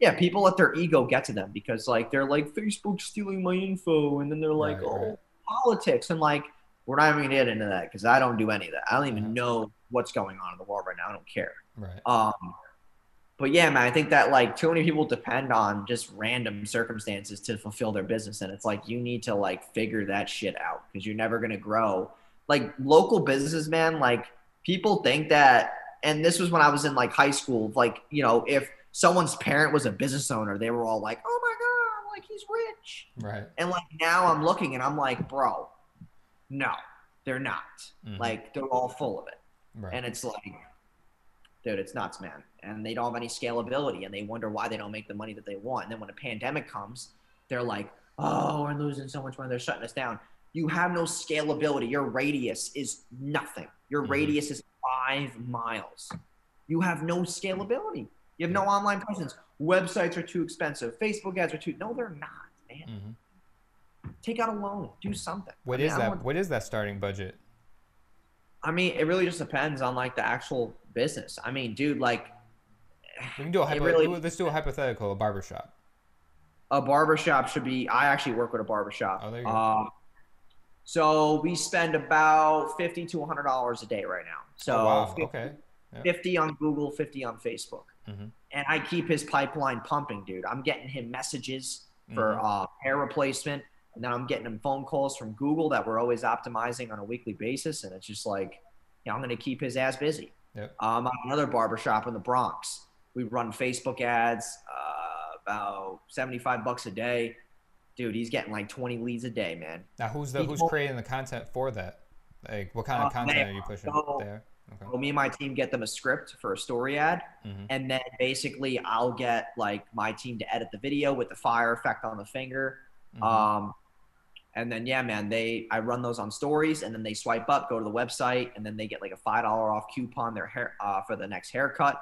[SPEAKER 2] yeah people let their ego get to them because like they're like facebook's stealing my info and then they're like
[SPEAKER 1] Right,
[SPEAKER 2] oh
[SPEAKER 1] right.
[SPEAKER 2] politics and like we're not even gonna get into that because i don't do any of that i don't even
[SPEAKER 1] Yeah.
[SPEAKER 2] know what's going on in the world right now i don't care
[SPEAKER 1] Right.
[SPEAKER 2] Um, but yeah, man, I think that like too many people depend on just random circumstances to fulfill their business, and it's like you need to like figure that shit out because you're never gonna grow. Like local businesses, man, like people think that, and this was when I was in like high school. Like you know, if someone's parent was a business owner, they were all like, "Oh my god, like he's rich,"
[SPEAKER 1] Right.
[SPEAKER 2] and like now I'm looking and I'm like, bro, no, they're not.
[SPEAKER 1] Mhm.
[SPEAKER 2] Like they're all full of it.
[SPEAKER 1] Right.
[SPEAKER 2] And it's like, dude, it's nuts, man. And they don't have any scalability and they wonder why they don't make the money that they want. And then when a pandemic comes, they're like, oh, we're losing so much money. They're shutting us down. You have no scalability. Your radius is nothing. Your
[SPEAKER 1] Mhm.
[SPEAKER 2] radius is five miles. You have no scalability. You have no online presence. Websites are too expensive. Facebook ads are too. No, they're not, man.
[SPEAKER 1] hmm
[SPEAKER 2] Take out a loan. Do something.
[SPEAKER 1] What
[SPEAKER 2] I mean,
[SPEAKER 1] is that?
[SPEAKER 2] want-
[SPEAKER 1] What is that starting budget?
[SPEAKER 2] I mean, it really just depends on like the actual business. I mean, dude, like
[SPEAKER 1] We can do a hypo-
[SPEAKER 2] really-
[SPEAKER 1] Let's do a hypothetical. A barbershop.
[SPEAKER 2] a barbershop should be i actually work with a barbershop
[SPEAKER 1] Oh, there you go.
[SPEAKER 2] um, so we spend about 50 to 100 dollars a day right now so
[SPEAKER 1] oh, wow.
[SPEAKER 2] 50,
[SPEAKER 1] Okay.
[SPEAKER 2] 50 on google 50 on facebook
[SPEAKER 1] Mhm.
[SPEAKER 2] and i keep his pipeline pumping dude i'm getting him messages for
[SPEAKER 1] Mhm.
[SPEAKER 2] uh, hair replacement and then i'm getting him phone calls from google that we're always optimizing on a weekly basis and it's just like you know, i'm going to keep his ass busy
[SPEAKER 1] Yep.
[SPEAKER 2] um, I'm another barbershop in the bronx we run facebook ads uh, about 75 bucks a day dude he's getting like 20 leads a day man
[SPEAKER 1] Now, who's the who's creating the content for that? Like, what kind of
[SPEAKER 2] Uh,
[SPEAKER 1] content
[SPEAKER 2] they-
[SPEAKER 1] are you pushing
[SPEAKER 2] so-
[SPEAKER 1] there? Okay.
[SPEAKER 2] so me and my team get them a script for a story ad
[SPEAKER 1] Mhm.
[SPEAKER 2] and then basically i'll get like my team to edit the video with the fire effect on the finger
[SPEAKER 1] Mhm.
[SPEAKER 2] um, and then yeah man they i run those on stories and then they swipe up go to the website and then they get like a five dollar off coupon their hair uh, for the next haircut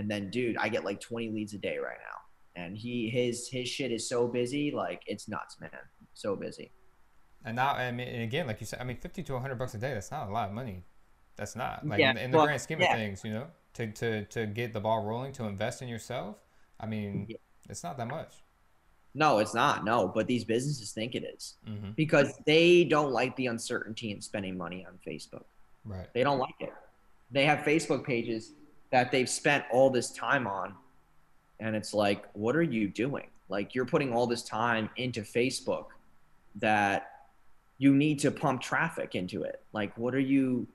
[SPEAKER 2] and then dude i get like 20 leads a day right now and he his his shit is so busy like it's nuts man so busy
[SPEAKER 1] And now, I mean, again, like you said, I mean, fifty to hundred bucks a day. That's not a lot of money. That's not like
[SPEAKER 2] Yeah,
[SPEAKER 1] in, in the
[SPEAKER 2] well,
[SPEAKER 1] grand scheme
[SPEAKER 2] yeah.
[SPEAKER 1] of things, you know. To, to to get the ball rolling, to invest in yourself. I mean,
[SPEAKER 2] Yeah.
[SPEAKER 1] it's not that much.
[SPEAKER 2] no it's not no but these businesses think it is
[SPEAKER 1] hmm
[SPEAKER 2] because they don't like the uncertainty in spending money on facebook
[SPEAKER 1] Right.
[SPEAKER 2] They don't like it. They have Facebook pages that they've spent all this time on. And it's like, what are you doing? Like, you're putting all this time into Facebook that you need to pump traffic into it. Like, what are you?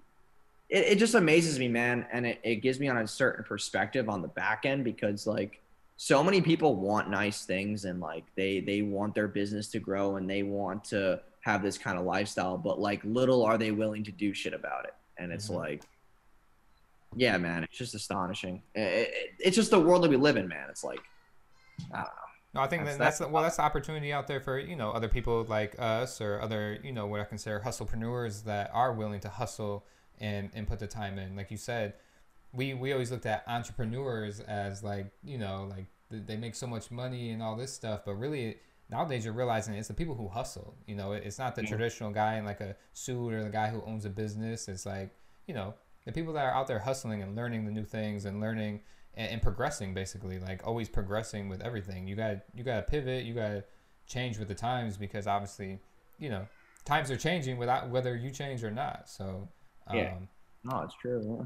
[SPEAKER 2] It, it just amazes me, man. And it, it gives me on a certain perspective on the back end because, like, so many people want nice things and like they they want their business to grow and they want to have this kind of lifestyle but like little are they willing to do shit about it and it's
[SPEAKER 1] Mhm.
[SPEAKER 2] like yeah man it's just astonishing It- it- it's just the world that we live in man it's like i don't know
[SPEAKER 1] No, I think
[SPEAKER 2] That's-
[SPEAKER 1] that that's,
[SPEAKER 2] that's-
[SPEAKER 1] well, that's the opportunity out there for you know other people like us or other you know what I consider hustlepreneurs that are willing to hustle and and put the time in. Like you said, we we always looked at entrepreneurs as like you know like they make so much money and all this stuff, but really nowadays you're realizing it's the people who hustle. You know, it's not the
[SPEAKER 2] Yeah.
[SPEAKER 1] traditional guy in like a suit or the guy who owns a business. It's like you know the people that are out there hustling and learning the new things and learning and, and progressing basically like always progressing with everything you got you got to pivot you got to change with the times because obviously you know times are changing without whether you change or not so um,
[SPEAKER 2] Yeah. no it's true yeah.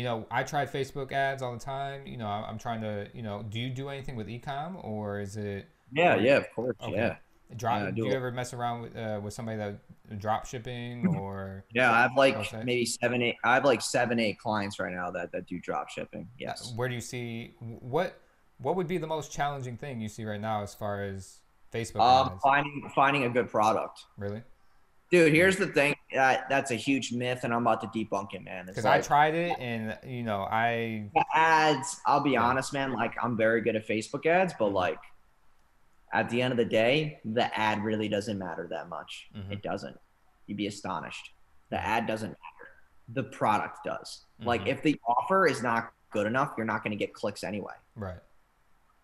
[SPEAKER 1] you know i try facebook ads all the time you know i'm trying to you know do you do anything with ecom or is it
[SPEAKER 2] yeah yeah, yeah of course
[SPEAKER 1] Okay.
[SPEAKER 2] yeah
[SPEAKER 1] drop do
[SPEAKER 2] do
[SPEAKER 1] you ever mess around with uh, with somebody that drop shipping or
[SPEAKER 2] yeah i have like maybe seven eight i have like seven eight clients right now that that do drop shipping yes
[SPEAKER 1] where do you see what what would be the most challenging thing you see right now as far as facebook
[SPEAKER 2] um finding finding a good product
[SPEAKER 1] really
[SPEAKER 2] Dude, here's the thing. that that's a huge myth, and I'm about to debunk it, man.
[SPEAKER 1] Because
[SPEAKER 2] like,
[SPEAKER 1] I tried it, and you know, I
[SPEAKER 2] ads. I'll be
[SPEAKER 1] Yeah.
[SPEAKER 2] honest, man. Like I'm very good at Facebook ads, but like at the end of the day, the ad really doesn't matter that much.
[SPEAKER 1] Mhm.
[SPEAKER 2] It doesn't. You'd be astonished. The ad doesn't matter. The product does. Like
[SPEAKER 1] Mhm.
[SPEAKER 2] if the offer is not good enough, you're not going to get clicks anyway.
[SPEAKER 1] right.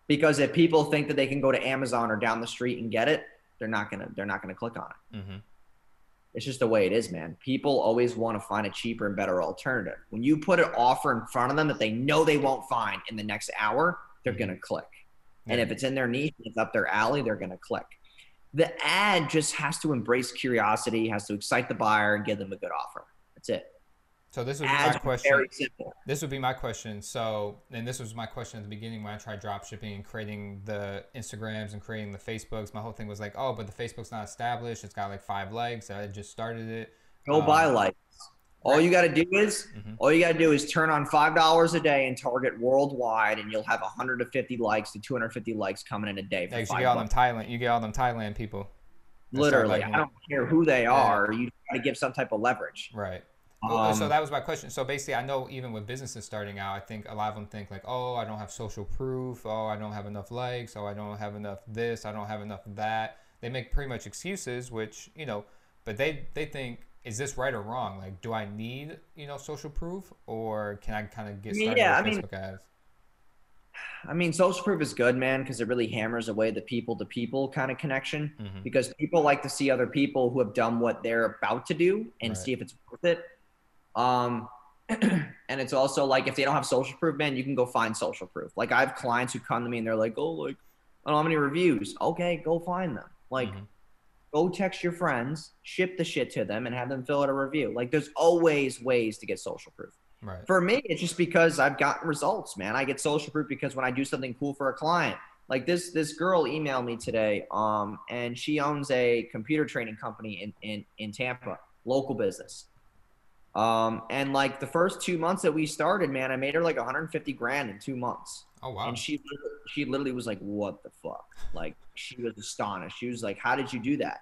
[SPEAKER 2] Because if people think that they can go to Amazon or down the street and get it, they're not gonna they're not gonna click on it.
[SPEAKER 1] hmm
[SPEAKER 2] It's just the way it is, man. People always want to find a cheaper and better alternative. When you put an offer in front of them that they know they won't find in the next hour, they're
[SPEAKER 1] Mhm.
[SPEAKER 2] gonna click. And if it's in their niche, it's up their alley, they're gonna click. The ad just has to embrace curiosity, has to excite the buyer and give them a good offer. That's it.
[SPEAKER 1] So this would be
[SPEAKER 2] Ads
[SPEAKER 1] my question.
[SPEAKER 2] very simple.
[SPEAKER 1] This would be my question. So, and this was my question at the beginning when I tried drop shipping and creating the Instagrams and creating the Facebooks. My whole thing was like, oh, but the Facebook's not established. It's got like five legs. I just started it.
[SPEAKER 2] Go
[SPEAKER 1] Um,
[SPEAKER 2] buy likes. All you got to do is
[SPEAKER 1] Mhm.
[SPEAKER 2] all you got to do is turn on five dollars a day and target worldwide, and you'll have 150 likes to 250 likes coming in a day.
[SPEAKER 1] Yeah, you get all them. Thailand. You get all them Thailand people.
[SPEAKER 2] Literally, I don't care who they are. You got to give some type of leverage.
[SPEAKER 1] Right. Well, so
[SPEAKER 2] Um,
[SPEAKER 1] that was my question. So basically, I know even with businesses starting out, I think a lot of them think like, oh, I don't have social proof. Oh, I don't have enough likes. Oh, I don't have enough this. I don't have enough that. They make pretty much excuses, which you know, but they they think, is this right or wrong? Like, do I need you know social proof, or can I kind of get started
[SPEAKER 2] yeah,
[SPEAKER 1] with
[SPEAKER 2] I mean-
[SPEAKER 1] Facebook ads?
[SPEAKER 2] I mean, social proof is good, man, because it really hammers away the people to people kind of connection.
[SPEAKER 1] hmm
[SPEAKER 2] Because people like to see other people who have done what they're about to do and
[SPEAKER 1] Right.
[SPEAKER 2] see if it's worth it. Um, [clears throat] and it's also like if they don't have social proof, man, you can go find social proof. Like I have clients who come to me and they're like, "Oh, like I don't have any reviews." Okay, go find them. Like,
[SPEAKER 1] Mhm.
[SPEAKER 2] Go text your friends, ship the shit to them, and have them fill out a review. Like, there's always ways to get social proof.
[SPEAKER 1] Right.
[SPEAKER 2] For me, it's just because I've gotten results, man. I get social proof because when I do something cool for a client, like this this girl emailed me today, um, and she owns a computer training company in in in Tampa, local business. Um, and like the first two months that we started, man, I made her like 150 grand in two months.
[SPEAKER 1] Oh wow.
[SPEAKER 2] And she she literally was like, "What the fuck?" Like she was astonished. She was like, "How did you do that?"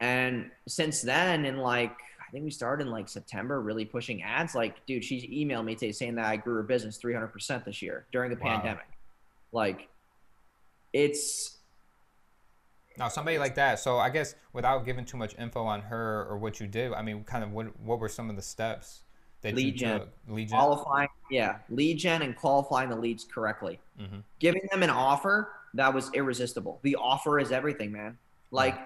[SPEAKER 2] And since then, in like I think we started in like September, really pushing ads. Like, dude, she emailed me today saying that I grew her business 300 percent this year during the
[SPEAKER 1] Wow.
[SPEAKER 2] pandemic. Like, it's
[SPEAKER 1] Now, somebody like that. So I guess without giving too much info on her or what you did, I mean, kind of what what were some of the steps that
[SPEAKER 2] Lead gen.
[SPEAKER 1] Lead gen.
[SPEAKER 2] qualifying, yeah, lead gen and qualifying the leads correctly.
[SPEAKER 1] hmm
[SPEAKER 2] giving them an offer that was irresistible. The offer is everything, man. Like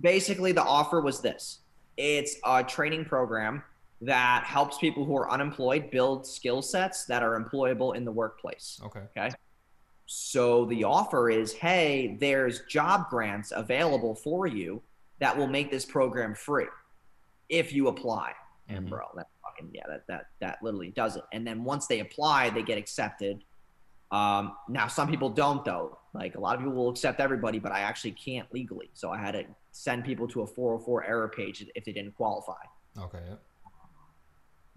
[SPEAKER 2] basically the offer was this. It's a training program that helps people who are unemployed build skill sets that are employable in the workplace.
[SPEAKER 1] Okay. Okay.
[SPEAKER 2] So the offer is, hey, there's job grants available for you that will make this program free if you apply. And
[SPEAKER 1] Mhm.
[SPEAKER 2] bro, that fucking yeah, that that that literally does it. And then once they apply, they get accepted. Um, now some people don't though. Like a lot of people will accept everybody, but I actually can't legally. So I had to send people to a 404 error page if they didn't qualify.
[SPEAKER 1] Okay. yep.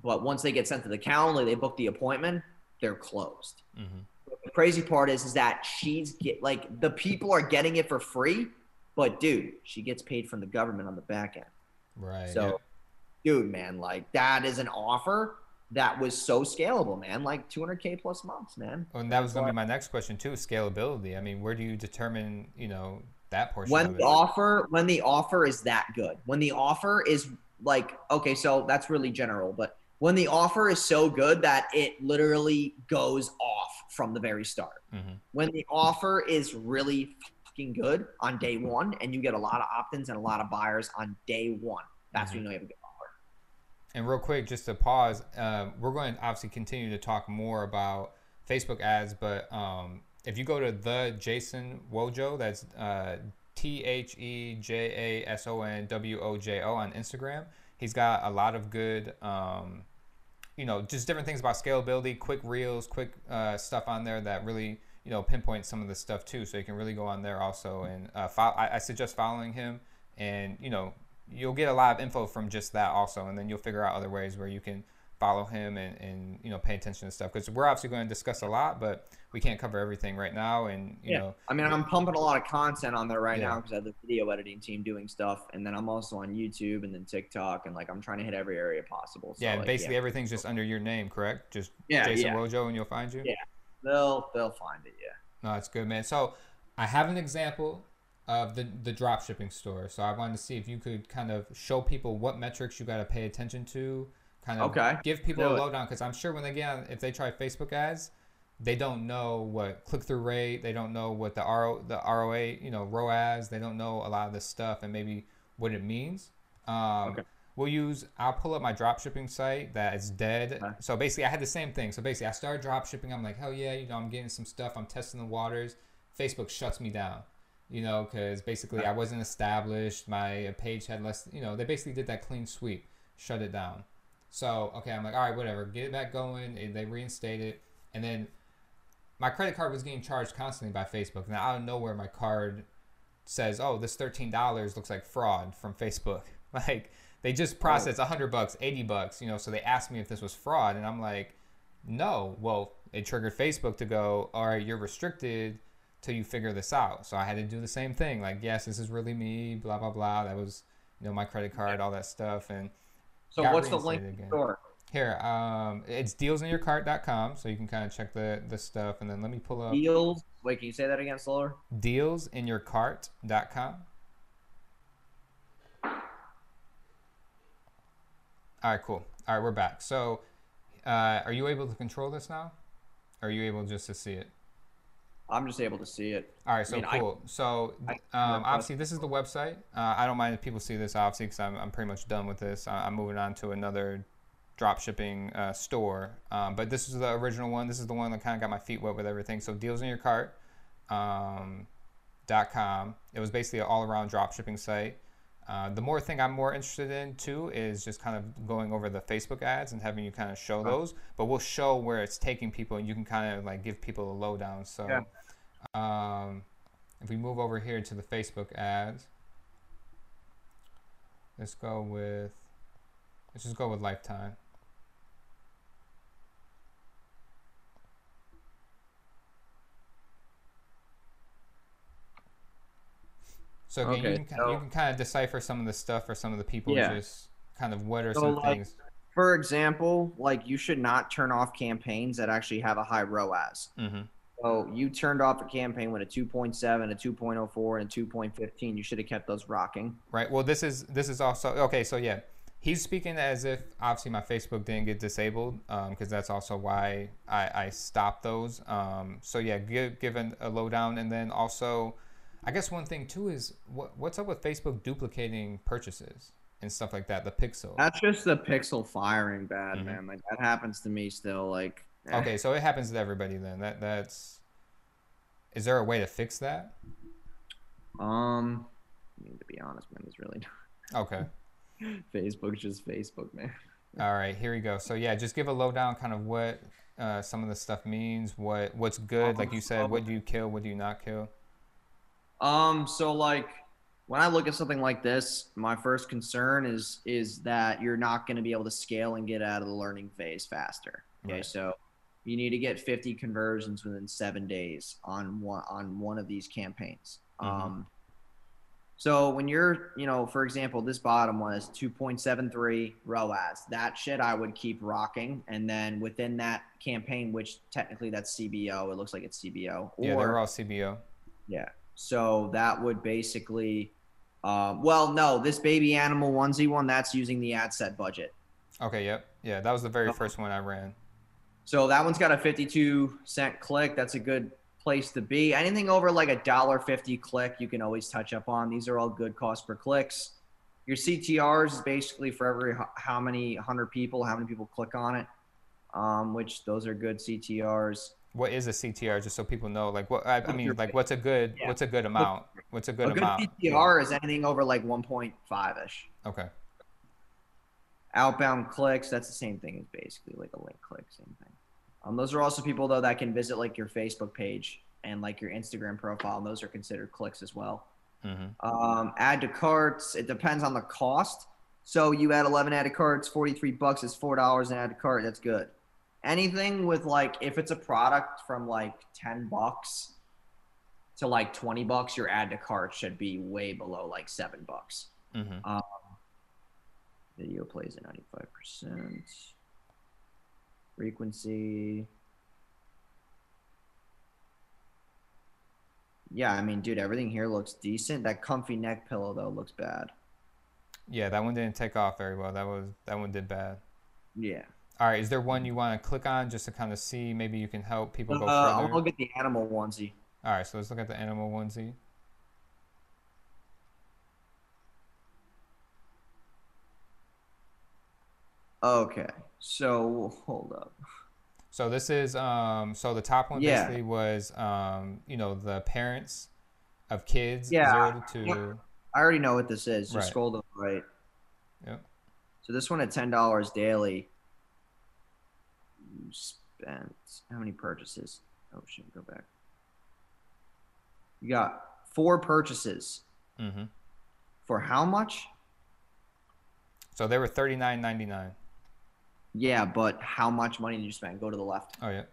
[SPEAKER 2] But once they get sent to the Calendly, they book the appointment, they're closed.
[SPEAKER 1] Mhm.
[SPEAKER 2] the crazy part is is that she's get like the people are getting it for free, but dude, she gets paid from the government on the back end.
[SPEAKER 1] Right.
[SPEAKER 2] So,
[SPEAKER 1] yeah.
[SPEAKER 2] Dude, man, like that is an offer that was so scalable, man. Like 200k plus months, man.
[SPEAKER 1] Well, and that was going to be my next question too. Scalability. I mean, where do you determine, you know, that portion
[SPEAKER 2] When
[SPEAKER 1] of
[SPEAKER 2] the offer, when the offer is that good, when the offer is like, okay, so that's really general, but when the offer is so good that it literally goes off from the very start.
[SPEAKER 1] Mhm.
[SPEAKER 2] when the offer is really fucking good on day one and you get a lot of opt-ins and a lot of buyers on day one that's when you know you have a good offer
[SPEAKER 1] And real quick, just to pause, um, we're going to obviously continue to talk more about Facebook ads, but um, if you go to the Jason Wojo, that's uh, T H E J A S O N W O J O on Instagram, he's got a lot of good, um, you know, just different things about scalability, quick reels, quick uh, stuff on there that really, you know, pinpoint some of the stuff too. So you can really go on there also and uh, fo- I, I suggest following him and, you know, you'll get a lot of info from just that also and then you'll figure out other ways where you can follow him and, and you know pay attention to stuff because we're obviously going to discuss a lot, but we can't cover everything right now. And you
[SPEAKER 2] yeah.
[SPEAKER 1] know,
[SPEAKER 2] I mean, I'm pumping a lot of content on there right
[SPEAKER 1] Yeah.
[SPEAKER 2] now because I have the video editing team doing stuff, and then I'm also on YouTube and then TikTok, and like I'm trying to hit every area possible. So,
[SPEAKER 1] yeah, and
[SPEAKER 2] like,
[SPEAKER 1] basically everything's just under your name, correct? Just
[SPEAKER 2] Yeah,
[SPEAKER 1] Jason
[SPEAKER 2] yeah.
[SPEAKER 1] Wojo, and you'll find you.
[SPEAKER 2] Yeah. they'll they'll find it. Yeah.
[SPEAKER 1] No, that's good, man. So I have an example of the the drop shipping store. So I wanted to see if you could kind of show people what metrics you got to pay attention to. Kind of
[SPEAKER 2] Okay.
[SPEAKER 1] give people
[SPEAKER 2] Do
[SPEAKER 1] a lowdown because I'm sure when they get on, if they try Facebook ads, they don't know what click through rate, they don't know what the RO the ROA, you know, ROAS, they don't know a lot of this stuff and maybe what it means. Um,
[SPEAKER 2] Okay.
[SPEAKER 1] We'll use. I'll pull up my drop shipping site that is dead.
[SPEAKER 2] Okay.
[SPEAKER 1] So basically, I had the same thing. So basically, I started drop shipping. I'm like, hell yeah, you know, I'm getting some stuff. I'm testing the waters. Facebook shuts me down, you know, because basically I wasn't established. My uh, page had less. You know, they basically did that clean sweep, shut it down. So okay, I'm like, all right, whatever, get it back going. And they reinstate it, and then my credit card was getting charged constantly by Facebook. Now out of nowhere, my card says, "Oh, this thirteen dollars looks like fraud from Facebook." [laughs] Like they just processed a hundred bucks, eighty bucks, you know. So they asked me if this was fraud, and I'm like, "No." Well, it triggered Facebook to go, "All right, you're restricted till you figure this out." So I had to do the same thing. Like, yes, this is really me. Blah blah blah. That was, you know, my credit card, all that stuff, and
[SPEAKER 2] So what's the link
[SPEAKER 1] reinstated
[SPEAKER 2] to the
[SPEAKER 1] again.
[SPEAKER 2] store?
[SPEAKER 1] here, um, it's dealsinyourcart.com, so you can kind of check the the stuff, and then let me pull up
[SPEAKER 2] Deals. Wait, can you say that again slower?
[SPEAKER 1] dealsinyourcart.com. All right, cool. All right, we're back. So, uh, are you able to control this now? Or are you able just to see it?
[SPEAKER 2] I'm just able to see it.
[SPEAKER 1] All right, so
[SPEAKER 2] mean, I-
[SPEAKER 1] cool. so, um, obviously, this is the website. Uh, I don't mind if people see this, obviously, because I'm, I'm pretty much done with this. I- I'm moving on to another drop shipping uh, store. Um, but this is the original one. This is the one that kind of got my feet wet with everything. So, deals in your cart. Um, dot com. It was basically an all around drop shipping site. Uh, the more thing I'm more interested in too is just kind of going over the Facebook ads and having you kind of show those. But we'll show where it's taking people, and you can kind of like give people a lowdown. So, um, if we move over here to the Facebook ads, let's go with let's just go with Lifetime. So again,
[SPEAKER 2] Okay,
[SPEAKER 1] you, can,
[SPEAKER 2] so-
[SPEAKER 1] you can kind of decipher some of the stuff for some of the people.
[SPEAKER 2] Yeah.
[SPEAKER 1] Just kind of what are
[SPEAKER 2] So,
[SPEAKER 1] some
[SPEAKER 2] like,
[SPEAKER 1] things.
[SPEAKER 2] For example, like you should not turn off campaigns that actually have a high ROAS.
[SPEAKER 1] hmm
[SPEAKER 2] So you turned off a campaign with a 2.7, a 2.04, and a 2.15. You should have kept those rocking.
[SPEAKER 1] Right. Well, this is this is also okay. So yeah, he's speaking as if obviously my Facebook didn't get disabled because that's also why I, I stopped those. Um, so yeah, give give an, a lowdown, and then also, I guess one thing too is what what's up with Facebook duplicating purchases and stuff like that. The pixel.
[SPEAKER 2] That's just the pixel firing bad,
[SPEAKER 1] Mhm.
[SPEAKER 2] man. Like that happens to me still. Like.
[SPEAKER 1] Okay, so it happens to everybody then. That that's. Is there a way to fix that?
[SPEAKER 2] Um, I mean, to be honest, man, there's really not. [laughs]
[SPEAKER 1] Okay.
[SPEAKER 2] Facebook's just Facebook, man. [laughs]
[SPEAKER 1] All right, here we go. So yeah, just give a lowdown, kind of what uh, some of the stuff means, what what's good, like you said, what do you kill, what do you not kill?
[SPEAKER 2] Um, so like when I look at something like this, my first concern is is that you're not going to be able to scale and get out of the learning phase faster. Okay,
[SPEAKER 1] Right.
[SPEAKER 2] so you need to get 50 conversions within seven days on one on one of these campaigns.
[SPEAKER 1] Mhm.
[SPEAKER 2] Um, so when you're, you know, for example, this bottom one is 2.73 ROAS. That shit I would keep rocking, and then within that campaign, which technically that's CBO, it looks like it's CBO.
[SPEAKER 1] yeah, they're all CBO.
[SPEAKER 2] yeah. So that would basically, um, well, no, this baby animal onesie one that's using the ad set budget.
[SPEAKER 1] Okay, yep, yeah, that was the very first one I ran.
[SPEAKER 2] So that one's got a 52 cent click. That's a good place to be. Anything over like a dollar fifty click, you can always touch up on. These are all good cost per clicks. Your CTRs is basically for every how many hundred people, how many people click on it, um, which those are good CTRs.
[SPEAKER 1] What is a CTR, just so people know? Like, what I, I mean, like, what's a good,
[SPEAKER 2] Yeah.
[SPEAKER 1] what's a good amount? What's a good amount?
[SPEAKER 2] a good
[SPEAKER 1] amount?
[SPEAKER 2] CTR is anything over like 1.5 ish.
[SPEAKER 1] Okay,
[SPEAKER 2] outbound clicks that's the same thing as basically like a link click same thing um, those are also people though that can visit like your facebook page and like your instagram profile and those are considered clicks as well
[SPEAKER 1] hmm
[SPEAKER 2] um, add to carts it depends on the cost So you add 11 add to carts, 43 bucks is four dollars an add to cart. That's good. Anything with like if it's a product from like 10 bucks to like 20 bucks, your add to cart should be way below like seven bucks.
[SPEAKER 1] Mm-hmm.
[SPEAKER 2] Um, video plays at 95%. Frequency. Yeah, I mean, dude, everything here looks decent. That comfy neck pillow though looks bad.
[SPEAKER 1] Yeah, that one didn't take off very well. That was that one did bad.
[SPEAKER 2] Yeah.
[SPEAKER 1] All right, is there one you want to click on just to kind of see maybe you can help people go
[SPEAKER 2] Uh, I'm
[SPEAKER 1] further?
[SPEAKER 2] gonna look at the animal onesie.
[SPEAKER 1] All right, so let's look at the animal onesie.
[SPEAKER 2] Okay, so hold up.
[SPEAKER 1] So this is um so the top one
[SPEAKER 2] Yeah.
[SPEAKER 1] basically was um you know the parents of kids
[SPEAKER 2] Yeah.
[SPEAKER 1] zero to.
[SPEAKER 2] I already know what this is. Just
[SPEAKER 1] Right.
[SPEAKER 2] scroll to the right.
[SPEAKER 1] Yep.
[SPEAKER 2] So this one at ten dollars daily. You spent how many purchases? Oh shit, go back. You got four purchases
[SPEAKER 1] Mm-hmm.
[SPEAKER 2] for how much?
[SPEAKER 1] So they were thirty nine ninety nine.
[SPEAKER 2] Yeah, but how much money did you spend? Go to the left.
[SPEAKER 1] Oh yeah.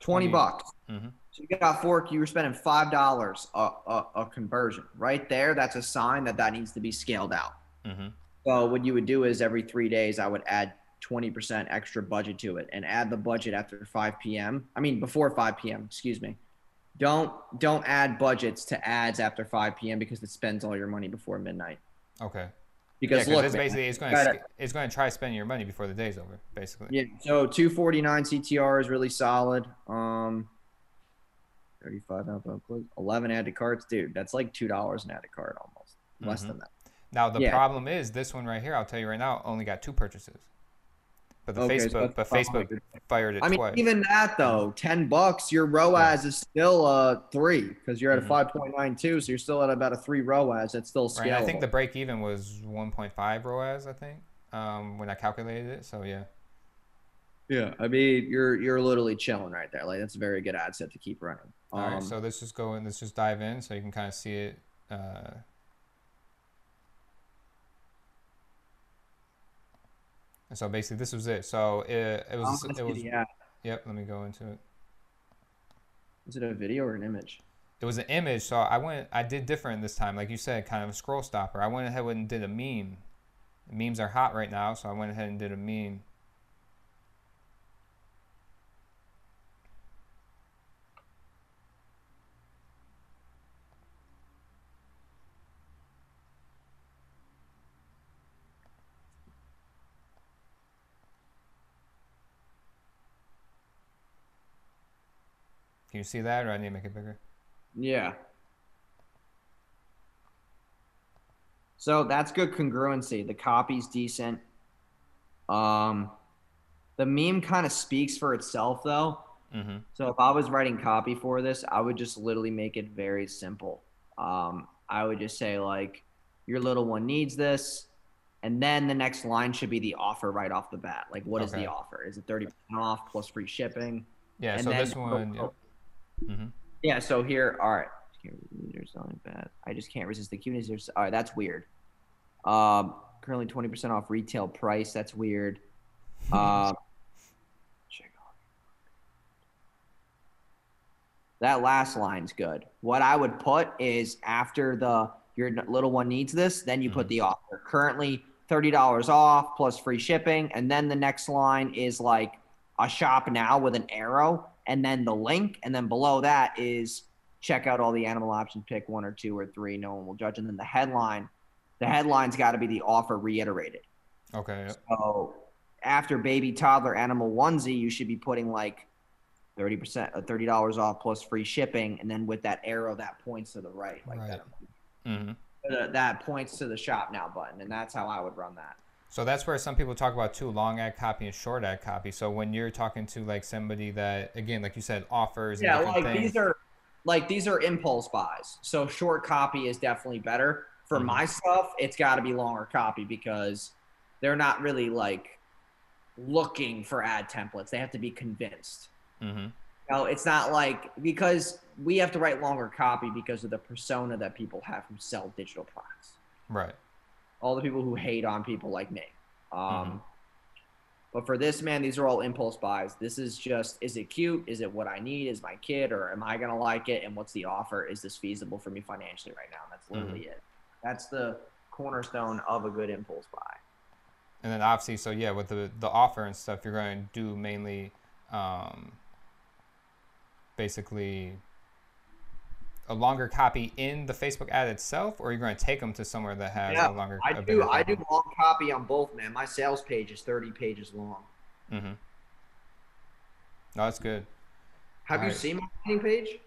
[SPEAKER 2] Twenty bucks.
[SPEAKER 1] Mm-hmm.
[SPEAKER 2] So you got a fork. You were spending five dollars a, a a conversion right there. That's a sign that that needs to be scaled out.
[SPEAKER 1] Mm-hmm.
[SPEAKER 2] So what you would do is every three days I would add 20% extra budget to it and add the budget after 5 p.m. I mean before 5 p.m. Excuse me. Don't don't add budgets to ads after 5 p.m. because it spends all your money before midnight.
[SPEAKER 1] Okay.
[SPEAKER 2] Because
[SPEAKER 1] yeah,
[SPEAKER 2] look,
[SPEAKER 1] it's
[SPEAKER 2] man,
[SPEAKER 1] basically it's going
[SPEAKER 2] gotta-
[SPEAKER 1] it's going to try spending your money before the day's over, basically.
[SPEAKER 2] yeah. So 249 CTR is really solid. Um, 35 outbound clicks, 11 add to carts, dude. That's like two dollars an add to cart almost, less
[SPEAKER 1] Mhm.
[SPEAKER 2] than that.
[SPEAKER 1] Now the
[SPEAKER 2] Yeah.
[SPEAKER 1] problem is this one right here. I'll tell you right now, only got two purchases. But the
[SPEAKER 2] Okay,
[SPEAKER 1] Facebook,
[SPEAKER 2] that's
[SPEAKER 1] but Facebook fired it
[SPEAKER 2] I mean,
[SPEAKER 1] twice.
[SPEAKER 2] even that though, ten bucks, your ROAS is still a three because you're at
[SPEAKER 1] Mhm.
[SPEAKER 2] a five point nine two, so you're still at about a three ROAS. That's still scalable.
[SPEAKER 1] Right. I think the break even was 1.5 ROAS. I think um, when I calculated it. So yeah.
[SPEAKER 2] yeah, I mean, you're you're literally chilling right there. Like that's a very good ad set to keep running.
[SPEAKER 1] All right.
[SPEAKER 2] Um,
[SPEAKER 1] So let's just go and let's just dive in so you can kind of see it. Uh, and so basically, this was it. So it, it was oh,
[SPEAKER 2] gonna
[SPEAKER 1] it was
[SPEAKER 2] yeah.
[SPEAKER 1] yep. Let me go into it.
[SPEAKER 2] Is it a video or an image?
[SPEAKER 1] It was an image, so I went. I did different this time, like you said, kind of a scroll stopper. I went ahead and did a meme. Memes are hot right now, so I went ahead and did a meme. Can you see that, or I need to make it bigger?
[SPEAKER 2] Yeah. So that's good congruency. The copy's decent. Um, the meme kind of speaks for itself though.
[SPEAKER 1] Mm-hmm.
[SPEAKER 2] So if I was writing copy for this, I would just literally make it very simple. Um, I would just say like, your little one needs this, and then the next line should be the offer right off the bat. Like, what is
[SPEAKER 1] Okay.
[SPEAKER 2] the offer? Is it thirty percent off plus free shipping?
[SPEAKER 1] Yeah.
[SPEAKER 2] And
[SPEAKER 1] so this one. Yep. Mm-hmm.
[SPEAKER 2] Yeah. So here, all right. Users selling bad. I just can't resist the cuteness. All right, that's weird. Um, currently twenty percent off retail price. That's weird. [laughs] Out. That last line's good. What I would put is after the your little one needs this, then you put
[SPEAKER 1] Mhm.
[SPEAKER 2] the offer. Currently thirty dollars off plus free shipping, and then the next line is like a shop now with an arrow, and then the link, and then below that is check out all the animal options, pick one or two or three. No one will judge, and then the headline. The headline's got to be the offer reiterated.
[SPEAKER 1] Okay. Yep.
[SPEAKER 2] So after baby toddler animal onesie, you should be putting like thirty percent, uh, thirty dollars off plus free shipping, and then with that arrow that points to the right, like
[SPEAKER 1] Right.
[SPEAKER 2] that.
[SPEAKER 1] Mm-hmm.
[SPEAKER 2] Uh, that points to the shop now button, and that's how I would run that.
[SPEAKER 1] So that's where some people talk about too long ad copy and short ad copy. So when you're talking to like somebody that again, like you said, offers and
[SPEAKER 2] Yeah, like
[SPEAKER 1] things.
[SPEAKER 2] these are like these are impulse buys. So short copy is definitely better. For
[SPEAKER 1] Mhm.
[SPEAKER 2] my stuff, it's got to be longer copy because they're not really like looking for ad templates. They have to be convinced.
[SPEAKER 1] mm-hmm.
[SPEAKER 2] No, it's not like because we have to write longer copy because of the persona that people have who sell digital products.
[SPEAKER 1] Right.
[SPEAKER 2] All the people who hate on people like me. Um,
[SPEAKER 1] Mhm.
[SPEAKER 2] But for this man, these are all impulse buys. This is just: is it cute? Is it what I need? Is my kid, or am I gonna like it? And what's the offer? Is this feasible for me financially right now? That's literally it. That's the cornerstone of a good impulse buy.
[SPEAKER 1] And then obviously, so yeah, with the the offer and stuff, you're going to do mainly, um, basically, a longer copy in the Facebook ad itself, or you're going to take them to somewhere that has
[SPEAKER 2] Yeah,
[SPEAKER 1] a longer.
[SPEAKER 2] I
[SPEAKER 1] a
[SPEAKER 2] do. I do long copy on both, man. My sales page is 30 pages long.
[SPEAKER 1] Mm-hmm. No, that's good.
[SPEAKER 2] Have you
[SPEAKER 1] Alright.
[SPEAKER 2] seen my landing page?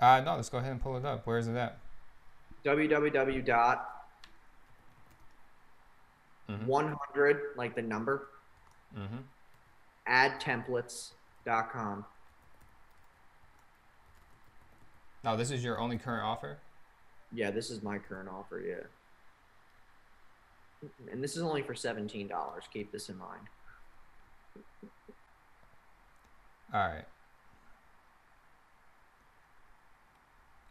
[SPEAKER 1] Uh, no, let's go ahead and pull it up. Where is it at?
[SPEAKER 2] www dot
[SPEAKER 1] Mhm.
[SPEAKER 2] 100 like the number
[SPEAKER 1] Mm-hmm.
[SPEAKER 2] adtemplates.com.
[SPEAKER 1] Now, this is your only current offer.
[SPEAKER 2] Yeah, this is my current offer. Yeah, and this is only for seventeen dollars. Keep this in mind.
[SPEAKER 1] All right.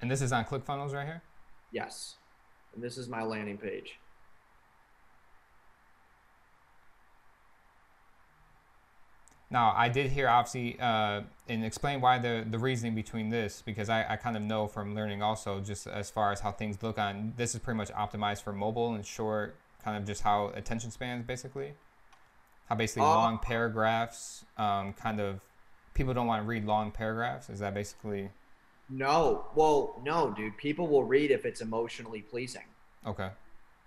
[SPEAKER 1] And this is on ClickFunnels right here.
[SPEAKER 2] Yes, and this is my landing page.
[SPEAKER 1] Now, I did hear obviously, uh, and explain why the the reasoning between this because I, I kind of know from learning also just as far as how things look on this is pretty much optimized for mobile and short, kind of just how attention spans basically, how basically
[SPEAKER 2] Uh,
[SPEAKER 1] long paragraphs, um, kind of people don't want to read long paragraphs. Is that basically
[SPEAKER 2] No, well, no, dude. People will read if it's emotionally pleasing.
[SPEAKER 1] okay?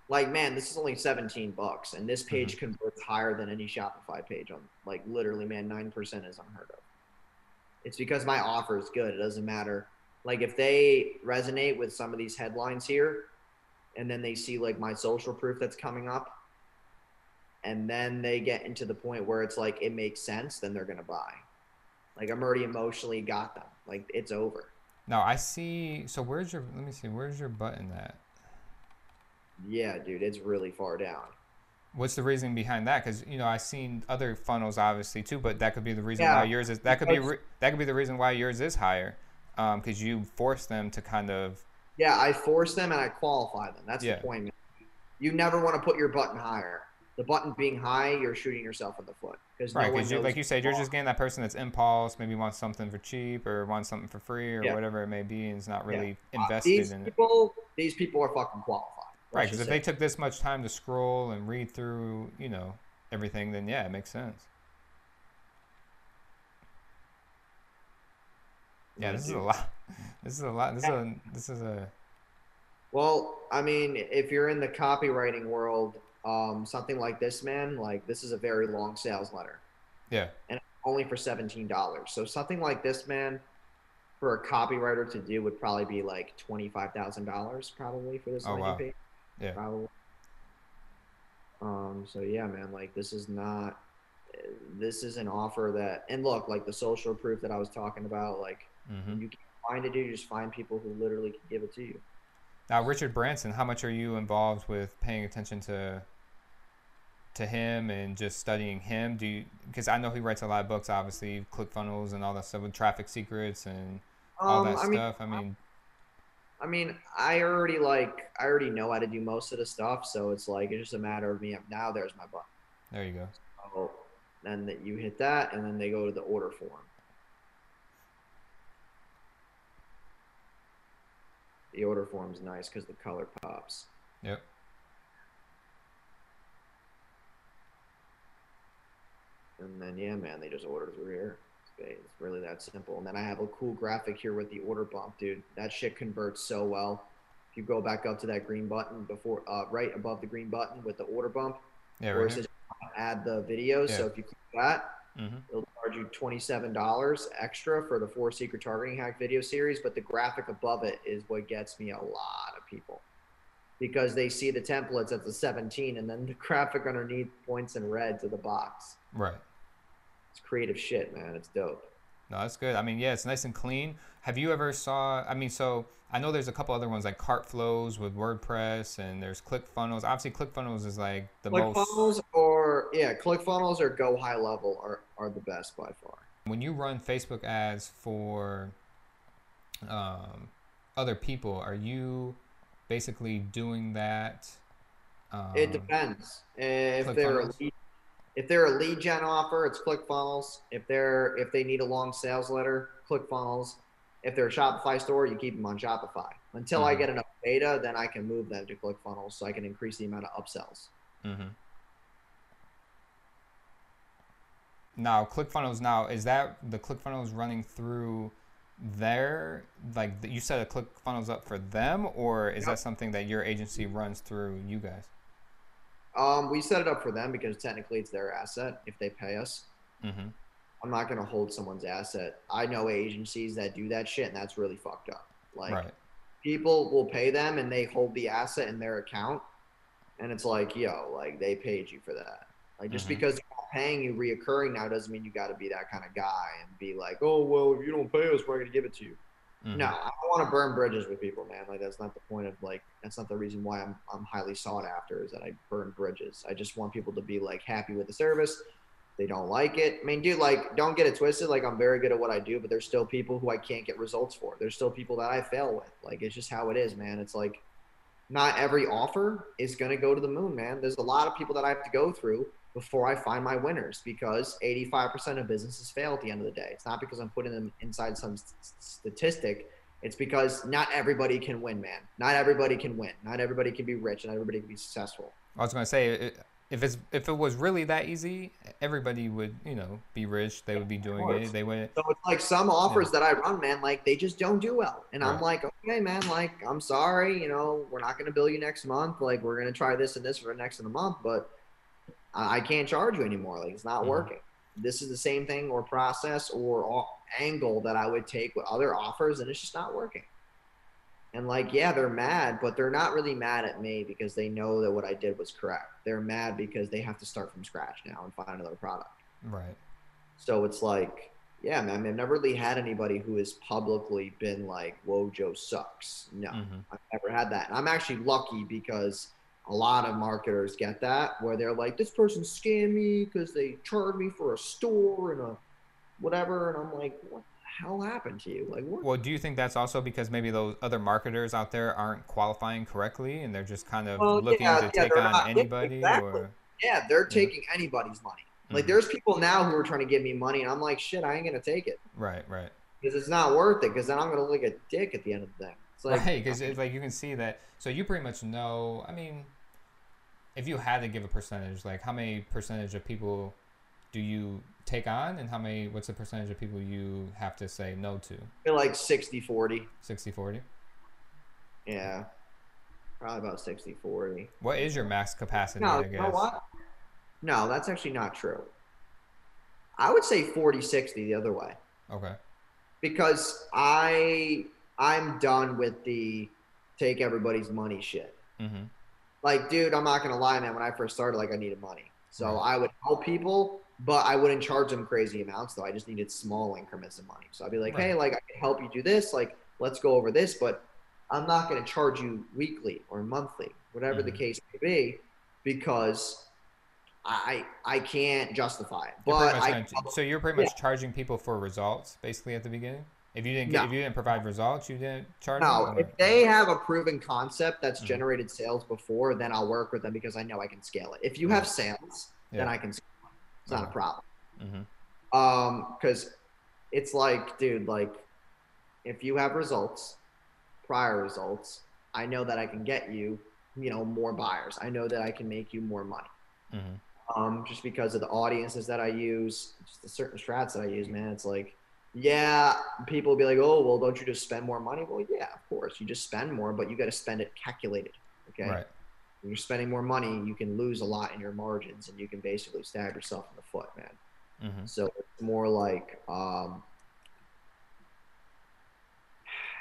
[SPEAKER 2] Like, man, this is only 17 bucks, and this mm-hmm. page converts higher than any Shopify page on, like, literally, man, 9% is unheard of. It's because my offer is good. It doesn't matter. Like, if they resonate with some of these headlines here, and then they see, like, my social proof that's coming up, and then they get into the point where it's like, it makes sense, then they're going to buy. Like, I'm already emotionally got them. Like, it's over.
[SPEAKER 1] Now I see. So where's your? Let me see. Where's your button at?
[SPEAKER 2] Yeah, dude, it's really far down.
[SPEAKER 1] What's the reason behind that? Because you know I've seen other funnels obviously too, but that could be the reason
[SPEAKER 2] Yeah,
[SPEAKER 1] why yours is. That could be re- that could be the reason why yours is higher, because you force them to kind of
[SPEAKER 2] Yeah, I force them and I qualify them. That's
[SPEAKER 1] Yeah.
[SPEAKER 2] the point. You never want to put your button higher. The button being high, you're shooting yourself in the foot because
[SPEAKER 1] right.
[SPEAKER 2] no
[SPEAKER 1] Because
[SPEAKER 2] knows
[SPEAKER 1] like you said, you're just getting that person that's impulse, maybe wants something for cheap or wants something for free or
[SPEAKER 2] Yeah.
[SPEAKER 1] whatever it may be, and is not really
[SPEAKER 2] Uh,
[SPEAKER 1] invested
[SPEAKER 2] these
[SPEAKER 1] in it.
[SPEAKER 2] people, these people are fucking qualified.
[SPEAKER 1] Right. Because if they took this much time to scroll and read through, you know, everything, then yeah, it makes sense. Yeah, [laughs] this is a lot. This is a lot. This is a this is a
[SPEAKER 2] Well, I mean, if you're in the copywriting world, um, something like this, man, like this is a very long sales letter,
[SPEAKER 1] yeah.
[SPEAKER 2] And only for seventeen dollars. So something like this, man, for a copywriter to do would probably be like twenty five thousand dollars, probably for this
[SPEAKER 1] Oh,
[SPEAKER 2] landing
[SPEAKER 1] wow.
[SPEAKER 2] page.
[SPEAKER 1] Yeah.
[SPEAKER 2] Probably. Um. So yeah, man. Like this is not. This is an offer that, and look, like the social proof that I was talking about. Like
[SPEAKER 1] hmm
[SPEAKER 2] you can find it, dude. Just find people who literally can give it to you.
[SPEAKER 1] Now, Russell Brunson, how much are you involved with paying attention to to him and just studying him? Do you because I know he writes a lot of books, obviously, ClickFunnels and all that stuff with traffic secrets and all that
[SPEAKER 2] Um, I mean,
[SPEAKER 1] stuff. I mean,
[SPEAKER 2] I mean, I already like, I already know how to do most of the stuff. So it's like it's just a matter of me. Now there's my button.
[SPEAKER 1] there you go.
[SPEAKER 2] So then that you hit that, and then they go to the order form. The order form's nice because the color pops.
[SPEAKER 1] Yep.
[SPEAKER 2] And then yeah, man, they just order through here. It's really that simple. And then I have a cool graphic here with the order bump, dude. That shit converts so well. If you go back up to that green button before, uh, right above the green button with the order bump,
[SPEAKER 1] Yeah,
[SPEAKER 2] where
[SPEAKER 1] right
[SPEAKER 2] it says add the videos. So if you click that,
[SPEAKER 1] hmm
[SPEAKER 2] it'll charge you twenty-seven dollars extra for the four secret targeting hack video series. But the graphic above it is what gets me a lot of people because they see the templates at the 17 and then the [laughs] graphic underneath points in red to the box.
[SPEAKER 1] Right.
[SPEAKER 2] It's creative shit, man. It's dope.
[SPEAKER 1] No, that's good. I mean, yeah, it's nice and clean. Have you ever saw? I mean, so I know there's a couple other ones like CartFlows with WordPress, and there's ClickFunnels. Obviously, ClickFunnels is like the most.
[SPEAKER 2] ClickFunnels or yeah, ClickFunnels or GoHighLevel are, are the best by far.
[SPEAKER 1] When you run Facebook ads for um, other people, are you basically doing that Um,
[SPEAKER 2] It depends. If they're a lead, if they're a lead gen offer, it's ClickFunnels. If they're if they need a long sales letter, ClickFunnels. If they're a Shopify store, you keep them on Shopify until I
[SPEAKER 1] Mhm.
[SPEAKER 2] get enough data. Then I can move them to ClickFunnels so I can increase the amount of upsells.
[SPEAKER 1] Mm-hmm. Now, ClickFunnels. Now, is that the ClickFunnels running through their like you set a ClickFunnels up for them, or is
[SPEAKER 2] Yep.
[SPEAKER 1] that something that your agency runs through you guys?
[SPEAKER 2] Um, we set it up for them because technically it's their asset if they pay us.
[SPEAKER 1] Mm-hmm.
[SPEAKER 2] I'm not gonna hold someone's asset. I know agencies that do that shit, and that's really fucked up. Like
[SPEAKER 1] right.
[SPEAKER 2] people will pay them, and they hold the asset in their account, and it's like, yo, like they paid you for that. Like just
[SPEAKER 1] Mhm.
[SPEAKER 2] because they're not paying you reoccurring now doesn't mean you got to be that kind of guy and be like, oh well, if you don't pay us, we're gonna give it to you.
[SPEAKER 1] Mhm.
[SPEAKER 2] No, I don't want to burn bridges with people, man. Like that's not the point of like that's not the reason why I'm I'm highly sought after is that I burn bridges. I just want people to be like happy with the service. They don't like it. I mean, dude, like don't get it twisted. Like I'm very good at what I do, but there's still people who I can't get results for. There's still people that I fail with. Like it's just how it is, man. It's like not every offer is gonna go to the moon, man. There's a lot of people that I have to go through before I find my winners because 85% of businesses fail at the end of the day. It's not because I'm putting them inside some s- s- statistic. It's because not everybody can win, man. Not everybody can win. Not everybody can be rich. Not everybody can be successful.
[SPEAKER 1] I was gonna say if it's if it was really that easy, everybody would you know be rich. They would be doing it. They would.
[SPEAKER 2] So it's like some offers that I run, man, like they just don't do well. And I'm like, okay, man, like I'm sorry, you know, we're not going to bill you next month. Like we're going to try this and this for the next of the month, but I, can't charge you anymore. Like it's not
[SPEAKER 1] Mhm.
[SPEAKER 2] working. This is the same thing or process or angle that I would take with other offers, and it's just not working. And like, yeah, they're mad, but they're not really mad at me because they know that what I did was correct. They're mad because they have to start from scratch now and find another product.
[SPEAKER 1] Right.
[SPEAKER 2] So it's like, yeah, man, I've never really had anybody who has publicly been like, Wojo sucks. No,
[SPEAKER 1] Mm-hmm.
[SPEAKER 2] I've never had that. And I'm actually lucky because a lot of marketers get that where they're like, this person scammed me because they charged me for a store and a whatever. And I'm like, what the hell happened to you? Like, what?
[SPEAKER 1] Well, do you think that's also because maybe those other marketers out there aren't qualifying correctly and they're just kind of
[SPEAKER 2] Well,
[SPEAKER 1] looking
[SPEAKER 2] yeah,
[SPEAKER 1] to
[SPEAKER 2] yeah,
[SPEAKER 1] take on
[SPEAKER 2] not- yeah,
[SPEAKER 1] anybody
[SPEAKER 2] exactly.
[SPEAKER 1] or
[SPEAKER 2] Yeah, they're taking anybody's money. Like,
[SPEAKER 1] Mhm.
[SPEAKER 2] there's people now who are trying to give me money, and I'm like, shit, I ain't going to take it
[SPEAKER 1] right, right.
[SPEAKER 2] because it's not worth it because then I'm going to look a dick at the end of the day. It's like,
[SPEAKER 1] right, because it's like you can see that. So you pretty much know. I mean, if you had to give a percentage, like how many percentage of people do you take on, and how many? What's the percentage of people you have to say no to?
[SPEAKER 2] Like 60 40.
[SPEAKER 1] 60 40
[SPEAKER 2] Yeah. Probably about 60 40.
[SPEAKER 1] What is your max capacity?
[SPEAKER 2] No,
[SPEAKER 1] I
[SPEAKER 2] you know what? No, that's actually not true. I would say 40 60 the other way
[SPEAKER 1] Okay.
[SPEAKER 2] because I I'm done with the take everybody's money shit.
[SPEAKER 1] Mm-hmm.
[SPEAKER 2] Like, dude, I'm not gonna lie, man. When I first started, like, I needed money, so
[SPEAKER 1] Right.
[SPEAKER 2] I would help people, but I wouldn't charge them crazy amounts. Though I just needed small increments of money. So I'd be like, hey, like, I can help you do this. Like, let's go over this, but I'm not gonna charge you weekly or monthly, whatever the
[SPEAKER 1] Mhm.
[SPEAKER 2] case may be, because I I can't justify it. But I
[SPEAKER 1] so you're pretty much charging people for results, basically at the beginning. If you didn't get,
[SPEAKER 2] No.
[SPEAKER 1] if you didn't provide results, you didn't charge.
[SPEAKER 2] No,
[SPEAKER 1] them,
[SPEAKER 2] if they have a proven concept that's
[SPEAKER 1] Mhm.
[SPEAKER 2] generated sales before, then I'll work with them because I know I can scale it. If you have sales, then I can scale it. It's not a
[SPEAKER 1] Okay.
[SPEAKER 2] problem.
[SPEAKER 1] Mhm.
[SPEAKER 2] Um, because it's like, dude, like if you have results, prior results, I know that I can get you, you know, more buyers. I know that I can make you more money. Um, just because of the audiences that I use, just the certain strats that I use, man. It's like, yeah, people will be like, oh, well, don't you just spend more money? Well, yeah, of course, you just spend more, but you got to spend it calculated. Okay.
[SPEAKER 1] Right.
[SPEAKER 2] When you're spending more money, you can lose a lot in your margins, and you can basically stab yourself in the foot, man.
[SPEAKER 1] Mhm.
[SPEAKER 2] So it's more like, um,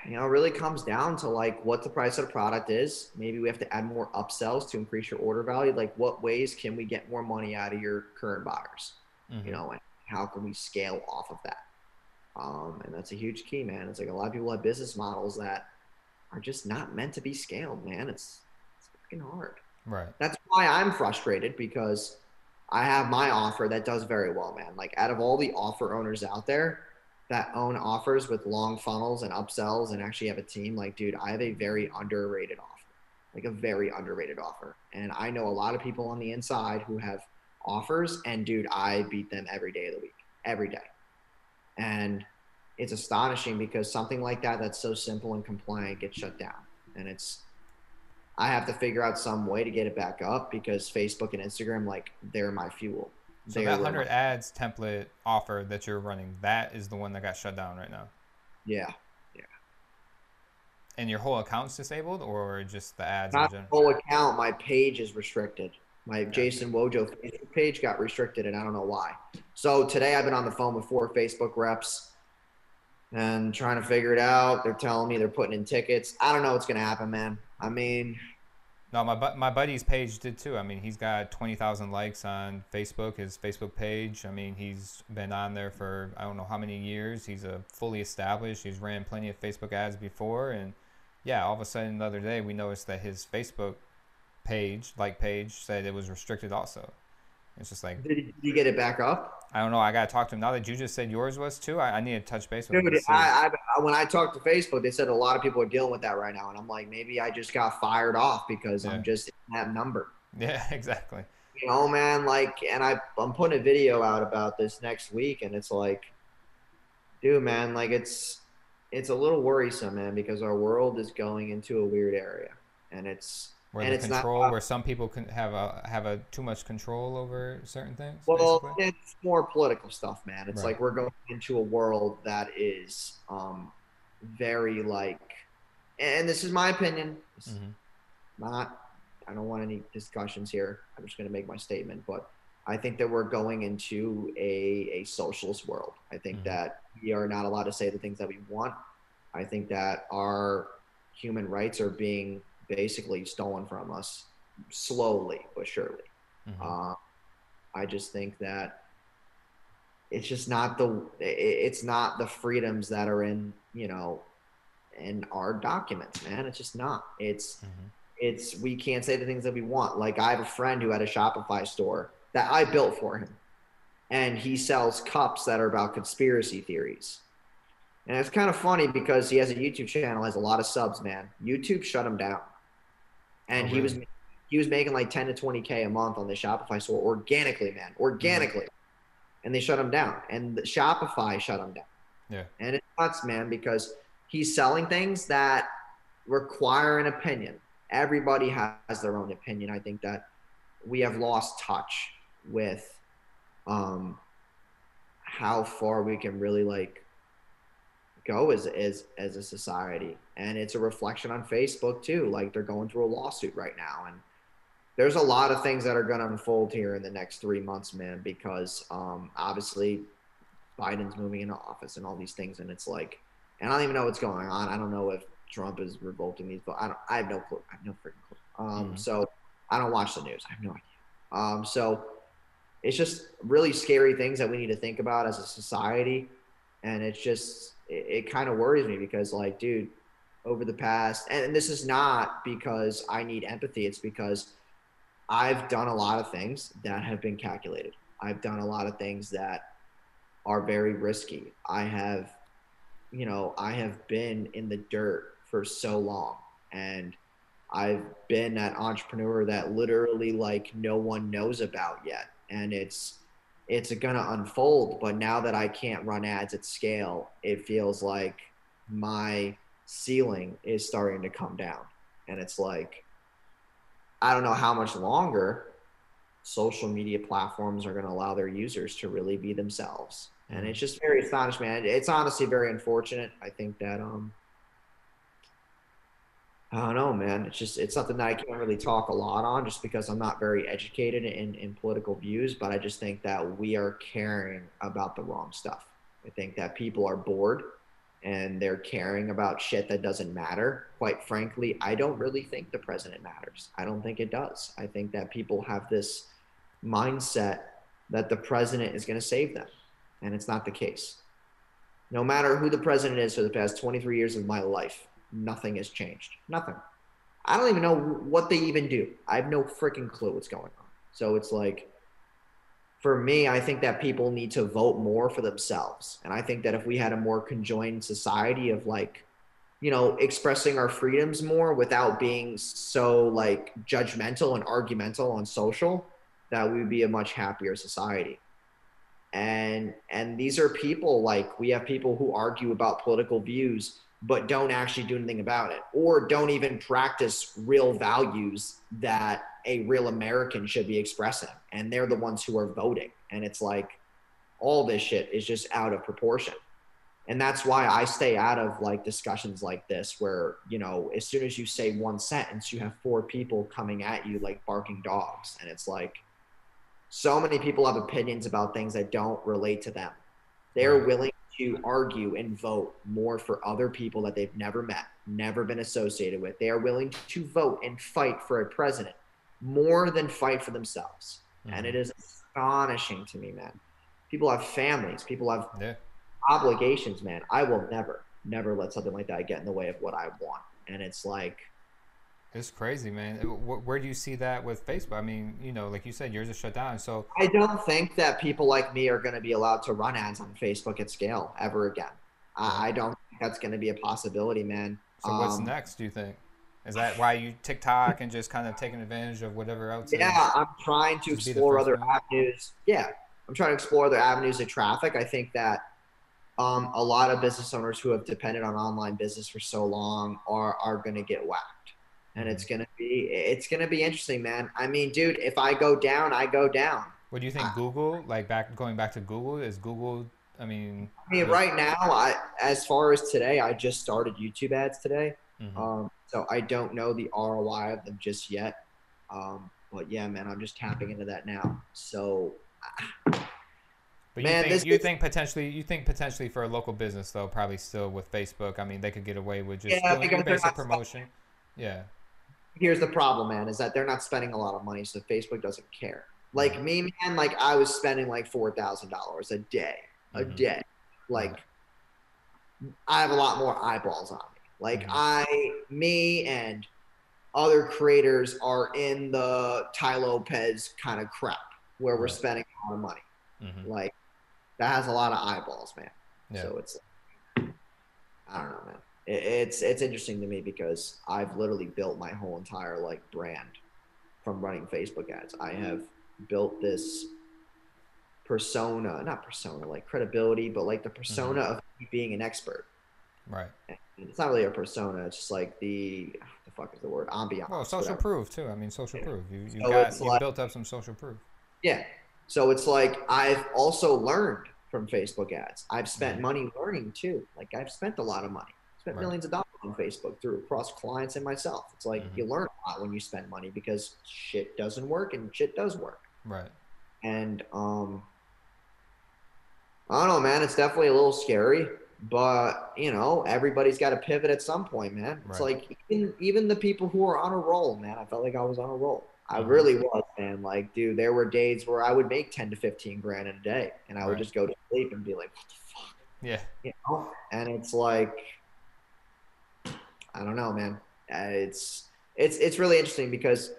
[SPEAKER 2] you know, it really comes down to like what the price of the product is. Maybe we have to add more upsells to increase your order value. Like, what ways can we get more money out of your current buyers?
[SPEAKER 1] Mhm.
[SPEAKER 2] You know, and how can we scale off of that? Um, and that's a huge key, man. It's like a lot of people have business models that are just not meant to be scaled, man. It's it's fucking hard.
[SPEAKER 1] Right.
[SPEAKER 2] That's why I'm frustrated because I have my offer that does very well, man. Like out of all the offer owners out there that own offers with long funnels and upsells and actually have a team, like, dude, I have a very underrated offer. like a very underrated offer. And I know a lot of people on the inside who have offers, and dude, I beat them every day of the week, every day. And it's astonishing because something like that that's so simple and compliant gets shut down. And it's I have to figure out some way to get it back up because Facebook and Instagram, like, they're my fuel.
[SPEAKER 1] So
[SPEAKER 2] They're
[SPEAKER 1] that hundred
[SPEAKER 2] my-
[SPEAKER 1] ads template offer that you're running, that is the one that got shut down right now.
[SPEAKER 2] yeah, Yeah.
[SPEAKER 1] And your whole account's disabled, or just the ads
[SPEAKER 2] not
[SPEAKER 1] general?
[SPEAKER 2] whole account. My page is restricted. My Jason Wojo Facebook page got restricted, and I don't know why. So today I've been on the phone with four Facebook reps and trying to figure it out. They're telling me they're putting in tickets. I don't know what's gonna happen, man. I mean,
[SPEAKER 1] No, my bu- my buddy's page did too. I mean, he's got twenty thousand likes on Facebook, his Facebook page. I mean, he's been on there for I don't know how many years. He's a fully established. He's ran plenty of Facebook ads before, and yeah, all of a sudden the other day we noticed that his Facebook page, like page, said it was restricted also. It's just like
[SPEAKER 2] did, you get it back up?
[SPEAKER 1] I don't know. I gotta talk to him now that you just said yours was too. I, I need to touch base with.
[SPEAKER 2] Dude,
[SPEAKER 1] to.
[SPEAKER 2] I, I, I, when I talked to Facebook, they said a lot of people are dealing with that right now, and I'm like, maybe I just got fired off because
[SPEAKER 1] Yeah.
[SPEAKER 2] I'm just in that number. [laughs]
[SPEAKER 1] yeah, exactly.
[SPEAKER 2] You know, man, like, and I, I'm putting a video out about this next week, and it's like, dude, man, like, it's, it's a little worrisome, man, because our world is going into a weird area, and it's,
[SPEAKER 1] Where
[SPEAKER 2] And
[SPEAKER 1] the
[SPEAKER 2] it's not
[SPEAKER 1] control, where some people can have a have a too much control over certain things.
[SPEAKER 2] well,
[SPEAKER 1] basically?
[SPEAKER 2] it's more political stuff, man. It's
[SPEAKER 1] Right.
[SPEAKER 2] like we're going into a world that is, um, very like, and this is my opinion.
[SPEAKER 1] Mhm.
[SPEAKER 2] not I don't want any discussions here. I'm just going to make my statement, but I think that we're going into a, a socialist world. I think
[SPEAKER 1] Mhm.
[SPEAKER 2] that we are not allowed to say the things that we want. I think that our human rights are being basically stolen from us slowly but surely.
[SPEAKER 1] Mhm.
[SPEAKER 2] Uh, I just think that it's just not the it's not the freedoms that are in you know in our documents, man. It's just not. It's
[SPEAKER 1] Mhm.
[SPEAKER 2] it's we can't say the things that we want. Like I have a friend who had a Shopify store that I built for him, and he sells cups that are about conspiracy theories. And it's kind of funny because he has a YouTube channel, has a lot of subs, man. YouTube shut him down, and
[SPEAKER 1] Oh,
[SPEAKER 2] he was he was making like ten to twenty k a month on the Shopify store organically, man, organically, and they shut him down. And the Shopify shut him down.
[SPEAKER 1] Yeah.
[SPEAKER 2] And it's nuts, man, because he's selling things that require an opinion. Everybody has their own opinion. I think that we have lost touch with um, how far we can really like go as as as a society, and it's a reflection on Facebook too. Like they're going through a lawsuit right now, and there's a lot of things that are going to unfold here in the next three months, man. Because um, obviously Biden's moving into office and all these things, and it's like, and I don't even know what's going on. I don't know if Trump is revolting these, but I don't. I have no clue. I have no freaking clue. Um,
[SPEAKER 1] Mhm.
[SPEAKER 2] So I don't watch the news. I have no idea. Um, so it's just really scary things that we need to think about as a society, and it's just it, it kind of worries me because like, dude, over the past, and this is not because I need empathy. It's because I've done a lot of things that have been calculated. I've done a lot of things that are very risky. I have, you know, I have been in the dirt for so long and I've been that entrepreneur that literally like no one knows about yet. And it's, it's gonna unfold. But now that I can't run ads at scale, it feels like my ceiling is starting to come down. And it's like, I don't know how much longer social media platforms are going to allow their users to really be themselves. And it's just very astonishing, man. It's honestly very unfortunate. I think that, um, I don't know, man. It's just, it's something that I can't really talk a lot on just because I'm not very educated in, in political views, but I just think that we are caring about the wrong stuff. I think that people are bored and they're caring about shit that doesn't matter. Quite frankly, I don't really think the president matters. I don't think it does. I think that people have this mindset that the president is going to save them, and it's not the case. No matter who the president is for the past 23 years of my life, nothing has changed. Nothing. I don't even know what they even do. I have no freaking clue what's going on. So it's like, for me, I think that people need to vote more for themselves. And I think that if we had a more conjoined society of like you know, expressing our freedoms more without being so like judgmental and argumental on social, that we would be a much happier society. And and these are people like we have people who argue about political views but don't actually do anything about it. Or don't even practice real values that a real American should be expressing. And they're the ones who are voting. And it's like all this shit is just out of proportion. And that's why i stay out of like discussions like this where you know as soon as you say one sentence you have four people coming at you like barking dogs. And it's like so many people have opinions about things that don't relate to them. They're willing to argue and vote more for other people that they've never met never been associated with they are willing to vote and fight for a president more than fight for themselves and
[SPEAKER 1] Mhm.
[SPEAKER 2] it is astonishing to me man people have families people have
[SPEAKER 1] Yeah.
[SPEAKER 2] obligations, man. I will never, never let something like that get in the way of what I want. And it's like,
[SPEAKER 1] It's crazy, man. Where do you see that with Facebook? I mean, you know, like you said, yours is shut down. So,
[SPEAKER 2] I don't think that people like me are going to be allowed to run ads on Facebook at scale ever again. I, I don't think that's going to be a possibility, man.
[SPEAKER 1] so what's
[SPEAKER 2] Um,
[SPEAKER 1] next? Do you think? Is that why you TikTok and just kind of taking advantage of whatever else? is-
[SPEAKER 2] Yeah, I'm trying to
[SPEAKER 1] Just
[SPEAKER 2] explore other
[SPEAKER 1] one.
[SPEAKER 2] avenues. Yeah, I'm trying to explore other avenues of traffic. I think that um, a lot of business owners who have depended on online business for so long are are going to get whacked, and it's
[SPEAKER 1] Mm-hmm.
[SPEAKER 2] going to be it's to be interesting, man. I mean, dude, if I go down, I go down.
[SPEAKER 1] What do you think?
[SPEAKER 2] I-
[SPEAKER 1] Google, like back going back to Google, is Google? I mean,
[SPEAKER 2] I mean, right now, I as far as today, I just started YouTube ads today,
[SPEAKER 1] mhm.
[SPEAKER 2] um, so I don't know the ROI of them just yet. Um, but yeah, man, I'm just tapping into that now. So
[SPEAKER 1] But
[SPEAKER 2] Man,
[SPEAKER 1] you think you
[SPEAKER 2] is-
[SPEAKER 1] think potentially you think potentially for a local business though, probably still with Facebook. I mean, they could get away with just
[SPEAKER 2] Yeah,
[SPEAKER 1] doing
[SPEAKER 2] because
[SPEAKER 1] your
[SPEAKER 2] they're
[SPEAKER 1] basic promotion. Yeah.
[SPEAKER 2] Here's the problem, man, is that they're not spending a lot of money, so Facebook doesn't care. Like me, man, like I was spending like four thousand dollars a day, a
[SPEAKER 1] Mhm.
[SPEAKER 2] day. Like I have a lot more eyeballs on me. Like
[SPEAKER 1] Mhm.
[SPEAKER 2] I, me, and other creators are in the Tai Lopez kind of crap where we're
[SPEAKER 1] Right.
[SPEAKER 2] spending a lot of money.
[SPEAKER 1] hmm
[SPEAKER 2] Like that has a lot of eyeballs, man.
[SPEAKER 1] Yeah.
[SPEAKER 2] So it's, I don't know, man. It, it's it's interesting to me because I've literally built my whole entire like brand from running Facebook ads. I have built this persona, not persona, like credibility, but like the persona
[SPEAKER 1] Mm-hmm.
[SPEAKER 2] of being an expert.
[SPEAKER 1] Right.
[SPEAKER 2] And it's not really a persona; it's just like the the fuck is the word ambiance.
[SPEAKER 1] Well, social
[SPEAKER 2] whatever.
[SPEAKER 1] proof too. I mean, social
[SPEAKER 2] Yeah.
[SPEAKER 1] proof. You you
[SPEAKER 2] So
[SPEAKER 1] got you
[SPEAKER 2] like-
[SPEAKER 1] built up some social proof.
[SPEAKER 2] Yeah. So it's like I've also learned from Facebook ads. I've spent
[SPEAKER 1] Mhm.
[SPEAKER 2] money learning too. Like I've spent a lot of money. Spent
[SPEAKER 1] Right.
[SPEAKER 2] millions of dollars on Facebook through across clients and myself. It's like
[SPEAKER 1] Mhm.
[SPEAKER 2] you learn a lot when you spend money because shit doesn't work and shit does work.
[SPEAKER 1] Right.
[SPEAKER 2] And um I don't know, man. It's definitely a little scary, but you know, everybody's got to pivot at some point, man. It's
[SPEAKER 1] Right.
[SPEAKER 2] like even even the people who are on a roll, man. I felt like I was on a roll. I
[SPEAKER 1] Mhm.
[SPEAKER 2] really was, man. Like, dude, there were days where I would make ten to fifteen grand in a day, and I would just go to sleep and be like, "What the fuck,"
[SPEAKER 1] Yeah.
[SPEAKER 2] you know? And it's like, I don't know, man. Uh, it's it's it's really interesting because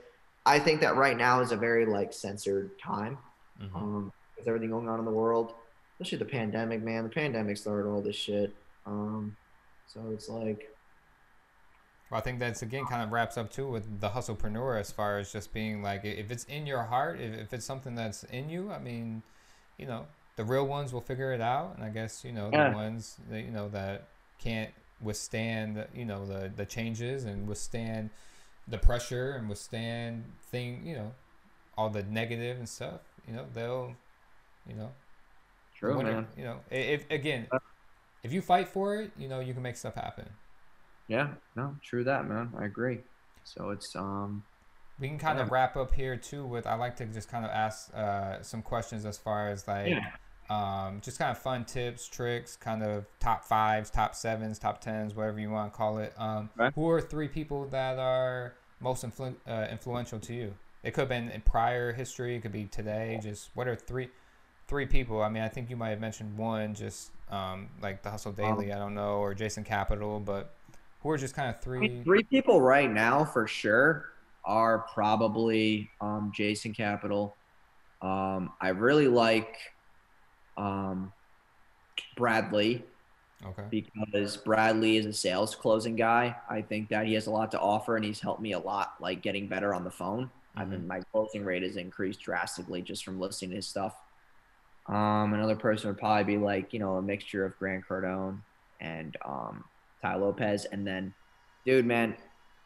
[SPEAKER 2] I think that right now is a very like censored time
[SPEAKER 1] hmm
[SPEAKER 2] um, with everything going on in the world, especially the pandemic, man. The pandemic started all this shit. Um, so it's like,
[SPEAKER 1] Well, I think that's again kind of wraps up too with the hustlepreneur as far as just being like if it's in your heart, if, if it's something that's in you, I mean, you know, the real ones will figure it out, and I guess you know
[SPEAKER 2] Yeah.
[SPEAKER 1] the ones that you know that can't withstand you know the the changes and withstand the pressure and withstand thing you know all the negative and stuff. You know they'll you know
[SPEAKER 2] true, man.
[SPEAKER 1] You know if again if you fight for it, you know you can make stuff happen.
[SPEAKER 2] Yeah, no, true that, man. I agree. So it's um,
[SPEAKER 1] We can kind of wrap up here too with I like to just kind of ask uh, some questions as far as like
[SPEAKER 2] Yeah.
[SPEAKER 1] Um, just kind of fun tips, tricks, kind of top fives, top sevens, top tens, whatever you want to call it. Um,
[SPEAKER 2] Right.
[SPEAKER 1] Who are three people that are most influ- uh, influential to you? It could have been in prior history. It could be today. Just what are three three people? I mean, I think you might have mentioned one, just um, like the Hustle Daily. I don't know, or Jason Capital, but who are just kind of three?
[SPEAKER 2] three people right now for sure are probably um, Jason Capital. Um, I really like um, Brad Lea.
[SPEAKER 1] Okay.
[SPEAKER 2] because Brad Lea is a sales closing guy. I think that he has a lot to offer, and he's helped me a lot, like getting better on the phone. I mean, my closing rate has increased drastically just from listening to his stuff. Um, another person would probably be like, you know, a mixture of Grant Cardone and um, Tai Lopez, and then, dude, man,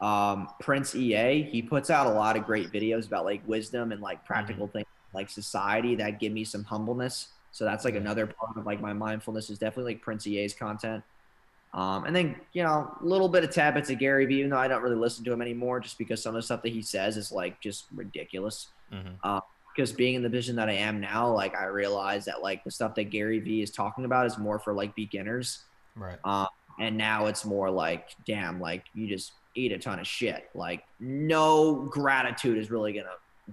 [SPEAKER 2] um, Prince EA. He puts out a lot of great videos about like wisdom and like practical things, like society that give me some humbleness. So that's like another part of like my mindfulness is definitely like Prince EA's content. Um, and then you know a little bit of bits of Gary Vee, even though I don't really listen to him anymore, just because some of the stuff that he says is like just ridiculous.
[SPEAKER 1] hmm
[SPEAKER 2] Because being in the position that I am now, like I realize that like the stuff that Gary Vee is talking about is more for like beginners,
[SPEAKER 1] Right.
[SPEAKER 2] um, and now it's more like, damn, like you just eat a ton of shit. Like no gratitude is really gonna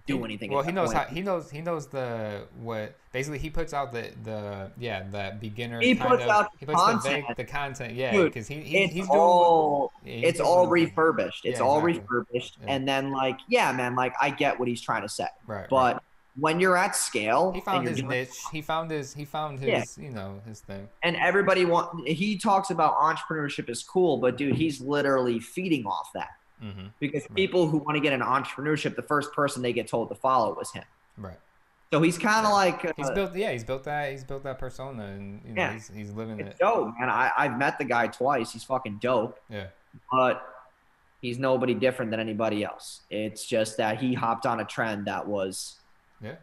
[SPEAKER 2] do anything.
[SPEAKER 1] Well, he knows
[SPEAKER 2] point.
[SPEAKER 1] how he knows he knows the what basically he puts out the the yeah the beginner.
[SPEAKER 2] He
[SPEAKER 1] kind
[SPEAKER 2] puts
[SPEAKER 1] of,
[SPEAKER 2] out
[SPEAKER 1] he
[SPEAKER 2] the
[SPEAKER 1] puts the,
[SPEAKER 2] content.
[SPEAKER 1] vague, the content. Yeah, because he, he he's doing
[SPEAKER 2] all
[SPEAKER 1] yeah,
[SPEAKER 2] it's all refurbished. It's
[SPEAKER 1] Yeah,
[SPEAKER 2] all
[SPEAKER 1] exactly.
[SPEAKER 2] refurbished,
[SPEAKER 1] Yeah.
[SPEAKER 2] and then like yeah, man, like I get what he's trying to say,
[SPEAKER 1] right. right.
[SPEAKER 2] but when you're at scale,
[SPEAKER 1] he found his
[SPEAKER 2] doing-
[SPEAKER 1] niche. He found his he found his you know his thing.
[SPEAKER 2] and everybody want he talks about entrepreneurship is cool, but dude, he's literally feeding off that
[SPEAKER 1] hmm
[SPEAKER 2] because
[SPEAKER 1] Right.
[SPEAKER 2] people who want to get an entrepreneurship, the first person they get told to follow was him.
[SPEAKER 1] Right.
[SPEAKER 2] So he's kind of like uh,
[SPEAKER 1] He's built yeah he's built that he's built that persona and you know
[SPEAKER 2] Yeah.
[SPEAKER 1] he's he's living
[SPEAKER 2] it's
[SPEAKER 1] it.
[SPEAKER 2] dope, man. I, I've met the guy twice. He's fucking dope,
[SPEAKER 1] Yeah.
[SPEAKER 2] but he's nobody different than anybody else. It's just that he hopped on a trend that was
[SPEAKER 1] Yeah.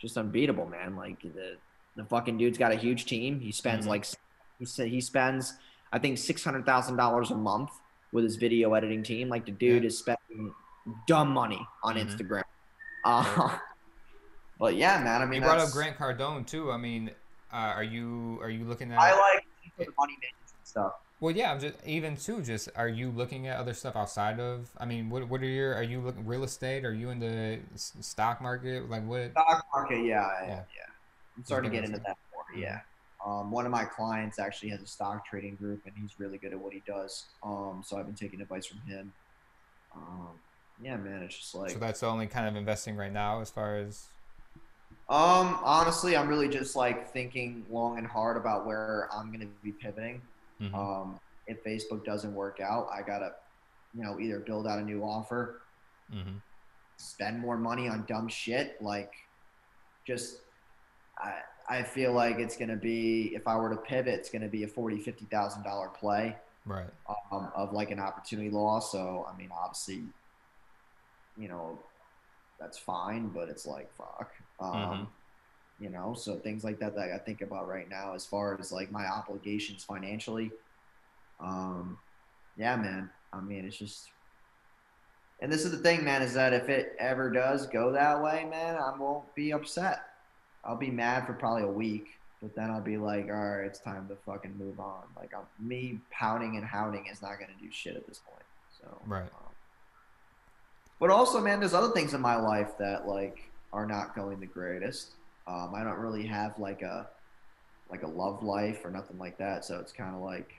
[SPEAKER 2] just unbeatable, man. Like the the fucking dude's got a huge team. He spends
[SPEAKER 1] Mhm.
[SPEAKER 2] like he said he spends I think six hundred thousand dollars a month with his video editing team. Like the dude
[SPEAKER 1] Yeah.
[SPEAKER 2] is spending dumb money on
[SPEAKER 1] Mhm.
[SPEAKER 2] Instagram. Uh, [laughs] but yeah, man. I mean,
[SPEAKER 1] You brought up Grant Cardone too. I mean, uh, are you are you looking at?
[SPEAKER 2] I like the money making stuff.
[SPEAKER 1] Well, yeah, I'm just even too. Just are you looking at other stuff outside of? I mean, what what are your? Are you looking real estate? Are you in the stock market? Like what?
[SPEAKER 2] Stock market, yeah, yeah.
[SPEAKER 1] Yeah.
[SPEAKER 2] I'm starting to get into that more. Yeah. Um, one of my clients actually has a stock trading group, and he's really good at what he does. Um, so I've been taking advice from him. Um, yeah, man, it's just like
[SPEAKER 1] So that's the only kind of investing right now, as far as.
[SPEAKER 2] Um, honestly, I'm really just like thinking long and hard about where I'm gonna be pivoting.
[SPEAKER 1] Mhm.
[SPEAKER 2] Um, if Facebook doesn't work out, I gotta, you know, either build out a new offer,
[SPEAKER 1] Mhm.
[SPEAKER 2] spend more money on dumb shit, like just I I feel like it's gonna be if I were to pivot, it's gonna be a forty, fifty thousand dollar play
[SPEAKER 1] Right.
[SPEAKER 2] um, of like an opportunity loss. So I mean, obviously, you know, that's fine, but it's like fuck. Um,
[SPEAKER 1] Mhm.
[SPEAKER 2] You know, so things like that that I think about right now, as far as like my obligations financially. Um, yeah, man. I mean, it's just, and this is the thing, man, is that if it ever does go that way, man, I won't be upset. I'll be mad for probably a week, but then I'll be like, all right, it's time to fucking move on. Like, I'm, me pouting and hounding is not going to do shit at this point. So,
[SPEAKER 1] Right.
[SPEAKER 2] um, but also, man, there's other things in my life that like are not going the greatest. Um, I don't really have like a like a love life or nothing like that. So it's kind of like,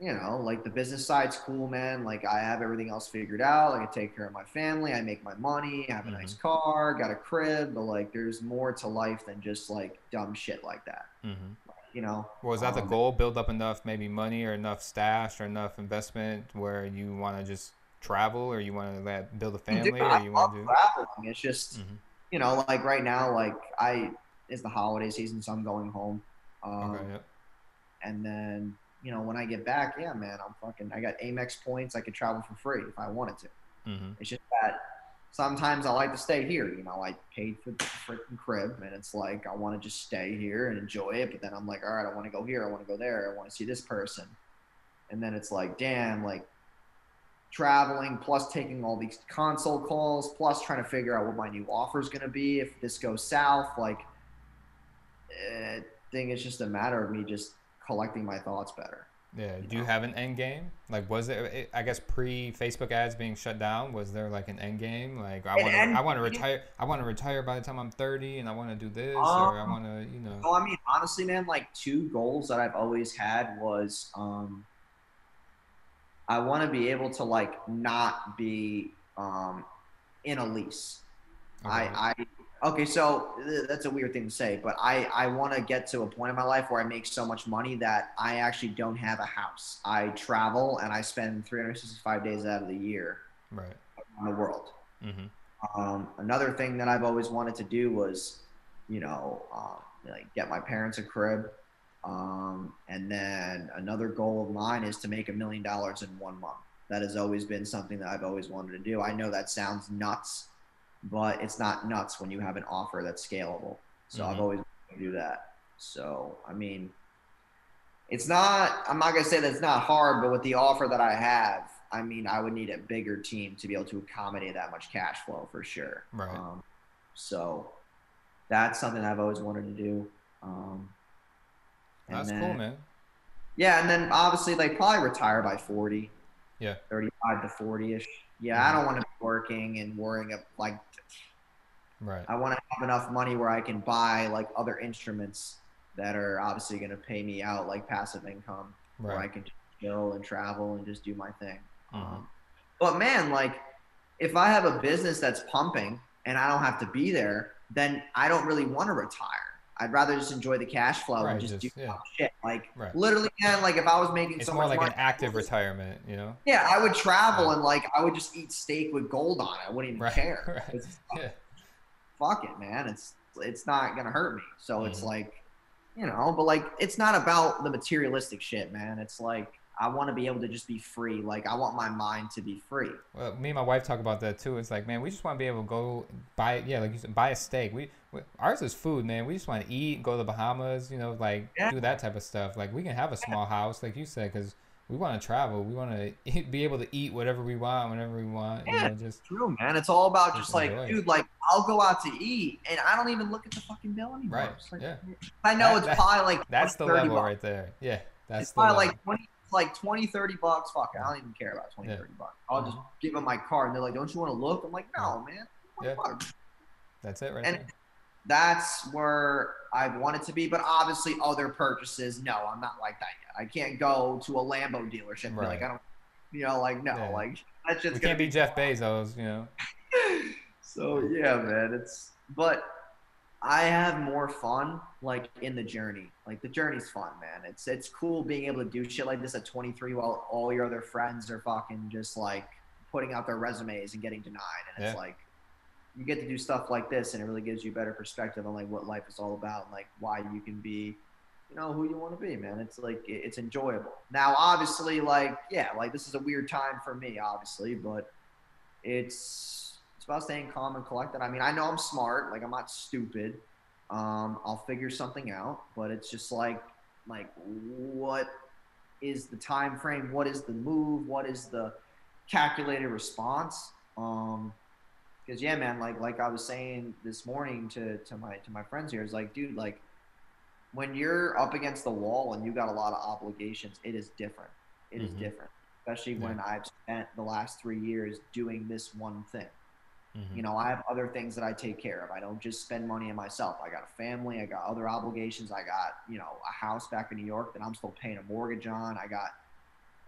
[SPEAKER 2] you know, like the business side's cool, man. Like I have everything else figured out. Like I take care of my family, I make my money, I have a nice car, got a crib. But like, there's more to life than just like dumb shit like that.
[SPEAKER 1] hmm
[SPEAKER 2] You know?
[SPEAKER 1] Well, is that the
[SPEAKER 2] Um,
[SPEAKER 1] goal? Build up enough maybe money or enough stash or enough investment where you want to just travel or you want to build a family
[SPEAKER 2] Dude,
[SPEAKER 1] or you want to do.
[SPEAKER 2] traveling. It's just,
[SPEAKER 1] Mhm.
[SPEAKER 2] you know, like right now, like I it's the holiday season, so I'm going home. Um,
[SPEAKER 1] Okay. Yep.
[SPEAKER 2] And then, you know, when I get back, yeah, man, I'm fucking. I got Amex points. I could travel for free if I wanted to.
[SPEAKER 1] hmm
[SPEAKER 2] It's just that sometimes I like to stay here. You know, I paid for the freaking crib, and it's like I want to just stay here and enjoy it. But then I'm like, all right, I want to go here. I want to go there. I want to see this person. And then it's like, damn, like traveling plus taking all these console calls plus trying to figure out what my new offer is going to be if this goes south. Like, eh, I think it's just a matter of me just collecting my thoughts better.
[SPEAKER 1] Yeah.
[SPEAKER 2] you
[SPEAKER 1] Do you have an end game? Like, was it? I guess pre Facebook ads being shut down, was there like an end game? Like, I want to, I want to retire. I want to retire by the time I'm 30, and I want to do this, or I
[SPEAKER 2] Um,
[SPEAKER 1] want to, you know.
[SPEAKER 2] Well, I mean, honestly, man, like two goals that I've always had was um, I want to be able to like not be um, in a lease.
[SPEAKER 1] Okay.
[SPEAKER 2] I, I Okay, so that's a weird thing to say, but I, I want to get to a point in my life where I make so much money that I actually don't have a house. I travel and I spend 365 days out of the year
[SPEAKER 1] Right.
[SPEAKER 2] around the world.
[SPEAKER 1] Mm-hmm.
[SPEAKER 2] Um, another thing that I've always wanted to do was, you know, um, like get my parents a crib. Um, and then another goal of mine is to make a million dollars in one month. That has always been something that I've always wanted to do. I know that sounds nuts, but it's not nuts when you have an offer that's scalable. So I've
[SPEAKER 1] Mhm.
[SPEAKER 2] always wanted to do that. So, I mean, it's not, I'm not going to say that it's not hard, but with the offer that I have, I mean, I would need a bigger team to be able to accommodate that much cash flow for sure.
[SPEAKER 1] Right.
[SPEAKER 2] Um, so that's something I've always wanted to do. Um,
[SPEAKER 1] That's
[SPEAKER 2] then-
[SPEAKER 1] cool, man.
[SPEAKER 2] Yeah, and then obviously like probably retire by 40.
[SPEAKER 1] Yeah.
[SPEAKER 2] 35 to 40 ish. Yeah, I don't want to be working and worrying of like
[SPEAKER 1] Right.
[SPEAKER 2] I want to have enough money where I can buy like other instruments that are obviously going to pay me out like passive income where I can just chill and travel and just do my thing.
[SPEAKER 1] Mhm.
[SPEAKER 2] Um, but man, like if I have a business that's pumping and I don't have to be there, then I don't really want to retire. I'd rather just enjoy the cash flow
[SPEAKER 1] Right,
[SPEAKER 2] and just,
[SPEAKER 1] just-
[SPEAKER 2] do
[SPEAKER 1] yeah.
[SPEAKER 2] shit. Like
[SPEAKER 1] Right.
[SPEAKER 2] literally, man, like if I was making
[SPEAKER 1] It's
[SPEAKER 2] so
[SPEAKER 1] more
[SPEAKER 2] much
[SPEAKER 1] like
[SPEAKER 2] money,
[SPEAKER 1] an active retirement, you know?
[SPEAKER 2] yeah, I would travel
[SPEAKER 1] Yeah.
[SPEAKER 2] and like I would just eat steak with gold on it. I wouldn't even
[SPEAKER 1] Right,
[SPEAKER 2] care. [laughs]
[SPEAKER 1] right. Yeah.
[SPEAKER 2] Fuck it, man. It's it's not gonna hurt me. So it's
[SPEAKER 1] Mhm.
[SPEAKER 2] like, you know, but like it's not about the materialistic shit, man. It's like I want to be able to just be free. Like I want my mind to be free.
[SPEAKER 1] Well, me and my wife talk about that too. It's like, man, we just want to be able to go buy, yeah, like you said, buy a steak. We, we ours is food, man. We just want to eat, go to the Bahamas, you know, like
[SPEAKER 2] Yeah.
[SPEAKER 1] do that type of stuff. Like we can have a small house, like you said, because we want to travel. We want to [laughs] be able to eat whatever we want, whenever we want. You
[SPEAKER 2] Yeah.
[SPEAKER 1] know, just
[SPEAKER 2] True, man. It's all about
[SPEAKER 1] Just
[SPEAKER 2] like,
[SPEAKER 1] enjoy
[SPEAKER 2] dude, like I'll go out to eat and I don't even look at the fucking bill anymore.
[SPEAKER 1] Right,
[SPEAKER 2] like-
[SPEAKER 1] yeah. [laughs]
[SPEAKER 2] I know
[SPEAKER 1] That-
[SPEAKER 2] it's
[SPEAKER 1] that-
[SPEAKER 2] probably like
[SPEAKER 1] that's the
[SPEAKER 2] 30
[SPEAKER 1] level
[SPEAKER 2] bucks.
[SPEAKER 1] right there. Yeah, that's
[SPEAKER 2] It's
[SPEAKER 1] the
[SPEAKER 2] probably
[SPEAKER 1] level.
[SPEAKER 2] like 20, like 20, 30 bucks. Fuck. I don't even care about 20,
[SPEAKER 1] Yeah.
[SPEAKER 2] 30 bucks. I'll just
[SPEAKER 1] Mhm.
[SPEAKER 2] give them my card and they're like, don't you want to look? I'm like, no, man.
[SPEAKER 1] Yeah.
[SPEAKER 2] Fuck.
[SPEAKER 1] that's it right
[SPEAKER 2] and-
[SPEAKER 1] there.
[SPEAKER 2] that's where I want it to be. But obviously, other purchases, no, I'm not like that yet. I can't go to a Lambo dealership and be like, I don't, you know, like no,
[SPEAKER 1] Yeah.
[SPEAKER 2] like that's just
[SPEAKER 1] We can't be Jeff Bezos, you know. [laughs]
[SPEAKER 2] so yeah, man. It's but I have more fun like in the journey. Like the journey's fun, man. It's it's cool being able to do shit like this at 23 while all your other friends are fucking just like putting out their resumes and getting denied. And it's
[SPEAKER 1] Yeah.
[SPEAKER 2] like you get to do stuff like this, and it really gives you a better perspective on like what life is all about, and like why you can be. You know who you want to be, man. It's like it's enjoyable. Now, obviously, like yeah, like this is a weird time for me, obviously, but it's it's about staying calm and collected. I mean, I know I'm smart, like I'm not stupid. Um, I'll figure something out, but it's just like like what is the time frame? What is the move? What is the calculated response? Um, because yeah, man, like like I was saying this morning to to my to my friends here, is like, dude, like when you're up against the wall and you got a lot of obligations, it is different. It is
[SPEAKER 1] Mhm.
[SPEAKER 2] different, especially
[SPEAKER 1] Yeah.
[SPEAKER 2] when I've spent the last three years doing this one thing.
[SPEAKER 1] Mhm.
[SPEAKER 2] You know, I have other things that I take care of. I don't just spend money on myself. I got a family. I got other obligations. I got you know a house back in New York that I'm still paying a mortgage on. I got,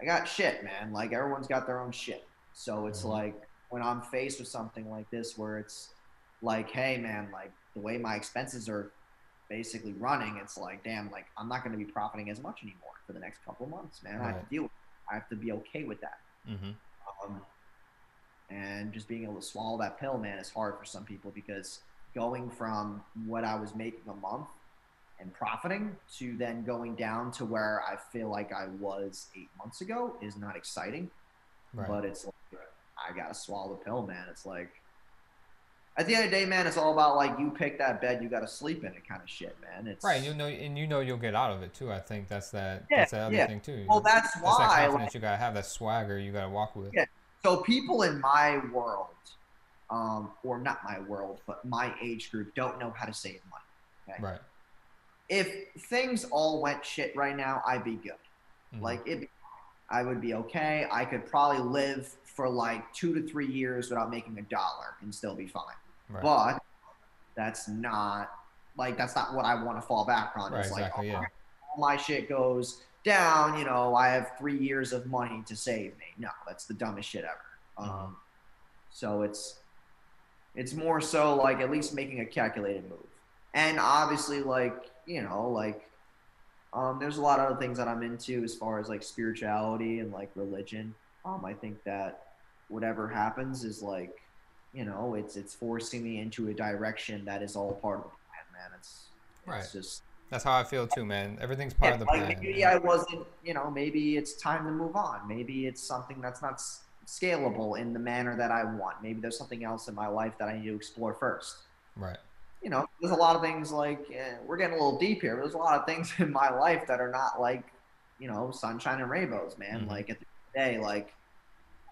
[SPEAKER 2] I got shit, man. Like everyone's got their own shit. So it's
[SPEAKER 1] Mhm.
[SPEAKER 2] like when I'm faced with something like this, where it's like, hey, man, like the way my expenses are basically running, it's like, damn, like I'm not going to be profiting as much anymore for the next couple months, man. I have to deal with. It. I have to be okay with that.
[SPEAKER 1] Mhm.
[SPEAKER 2] Um, and just being able to swallow that pill, man, is hard for some people because going from what I was making a month and profiting to then going down to where I feel like I was eight months ago is not exciting.
[SPEAKER 1] Right.
[SPEAKER 2] But it's like, I gotta swallow the pill, man. It's like at the end of the day, man, it's all about like you pick that bed, you gotta sleep in it, kind of shit, man. It's
[SPEAKER 1] Right, and you know, and you know you'll get out of it too. I think that's that.
[SPEAKER 2] Yeah,
[SPEAKER 1] that's the other
[SPEAKER 2] yeah.
[SPEAKER 1] thing too.
[SPEAKER 2] well, that's
[SPEAKER 1] that's that
[SPEAKER 2] why. like,
[SPEAKER 1] you gotta have, that swagger you gotta walk with.
[SPEAKER 2] Yeah. So people in my world, um, or not my world, but my age group, don't know how to save money. Okay.
[SPEAKER 1] Right.
[SPEAKER 2] If things all went shit right now, I'd be good.
[SPEAKER 1] Mhm.
[SPEAKER 2] Like it, I would be okay. I could probably live for like two to three years without making a dollar and still be fine.
[SPEAKER 1] Right.
[SPEAKER 2] But that's not like that's not what I want to fall back on.
[SPEAKER 1] Right,
[SPEAKER 2] it's like
[SPEAKER 1] exactly,
[SPEAKER 2] oh,
[SPEAKER 1] yeah.
[SPEAKER 2] all my shit goes down. You know, I have three years of money to save me. No, that's the dumbest shit ever.
[SPEAKER 1] Mhm.
[SPEAKER 2] Um, so it's It's more so like at least making a calculated move. And obviously, like you know, like um, there's a lot of other things that I'm into as far as like spirituality and like religion. Um, I think that whatever happens is like, you know, it's it's forcing me into a direction that is all part of the plan, man. It's,
[SPEAKER 1] Right.
[SPEAKER 2] it's just
[SPEAKER 1] That's how I feel too, man. Everything's part
[SPEAKER 2] yeah,
[SPEAKER 1] of the
[SPEAKER 2] like
[SPEAKER 1] plan.
[SPEAKER 2] maybe
[SPEAKER 1] man.
[SPEAKER 2] I wasn't, you know, maybe it's time to move on. Maybe it's something that's not s- scalable in the manner that I want. Maybe there's something else in my life that I need to explore first.
[SPEAKER 1] Right.
[SPEAKER 2] You know, there's a lot of things like eh, we're getting a little deep here. But there's a lot of things [laughs] in my life that are not like, you know, sunshine and rainbows, man.
[SPEAKER 1] Mhm.
[SPEAKER 2] Like at the end of the day, like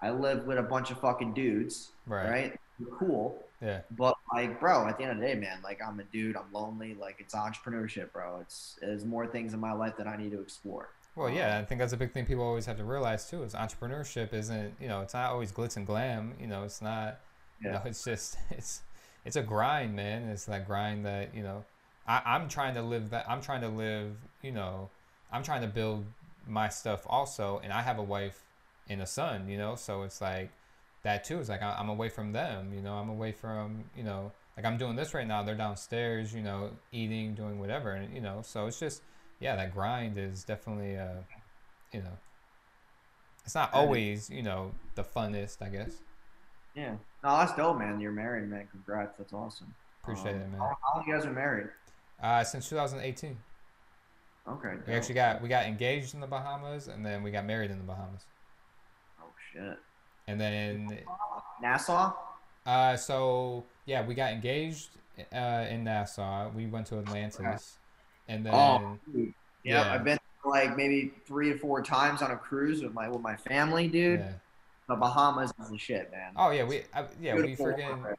[SPEAKER 2] I live with a bunch of fucking dudes,
[SPEAKER 1] Right.
[SPEAKER 2] right? Cool.
[SPEAKER 1] Yeah.
[SPEAKER 2] But like, bro, at the end of the day, man, like I'm a dude. I'm lonely. Like it's entrepreneurship, bro. It's there's more things in my life that I need to explore.
[SPEAKER 1] Well, yeah, I think that's a big thing people always have to realize too. Is entrepreneurship isn't you know it's not always glitz and glam. You know, it's not. You
[SPEAKER 2] Yeah.
[SPEAKER 1] know, it's just [laughs] it's it's a grind, man. It's that grind that you know. I, I'm trying to live that. I'm trying to live. You know, I'm trying to build my stuff also, and I have a wife and a son. You know, so it's like that too. It's like I, I'm away from them. You know, I'm away from you know. Like I'm doing this right now. They're downstairs. You know, eating, doing whatever, and you know. So it's just yeah, that grind is definitely uh, you know. It's not always you know the funnest, I guess.
[SPEAKER 2] Yeah. No, that's dope, man. You're married, man. Congrats. That's awesome.
[SPEAKER 1] Appreciate
[SPEAKER 2] Um,
[SPEAKER 1] it, man.
[SPEAKER 2] How, how long you guys are married?
[SPEAKER 1] Uh, since 2018.
[SPEAKER 2] Okay.
[SPEAKER 1] We
[SPEAKER 2] dope.
[SPEAKER 1] actually got we got engaged in the Bahamas, and then we got married in the Bahamas,
[SPEAKER 2] Oh shit.
[SPEAKER 1] And then
[SPEAKER 2] Nassau.
[SPEAKER 1] uh, so yeah, we got engaged uh, in Nassau. We went to Atlantis, and then
[SPEAKER 2] Oh, dude. Yeah,
[SPEAKER 1] Yeah.
[SPEAKER 2] I've been like maybe three or four times on a cruise with my with my family, dude.
[SPEAKER 1] yeah.
[SPEAKER 2] The Bahamas is the shit, man.
[SPEAKER 1] Oh yeah, we I, yeah we freaking
[SPEAKER 2] water.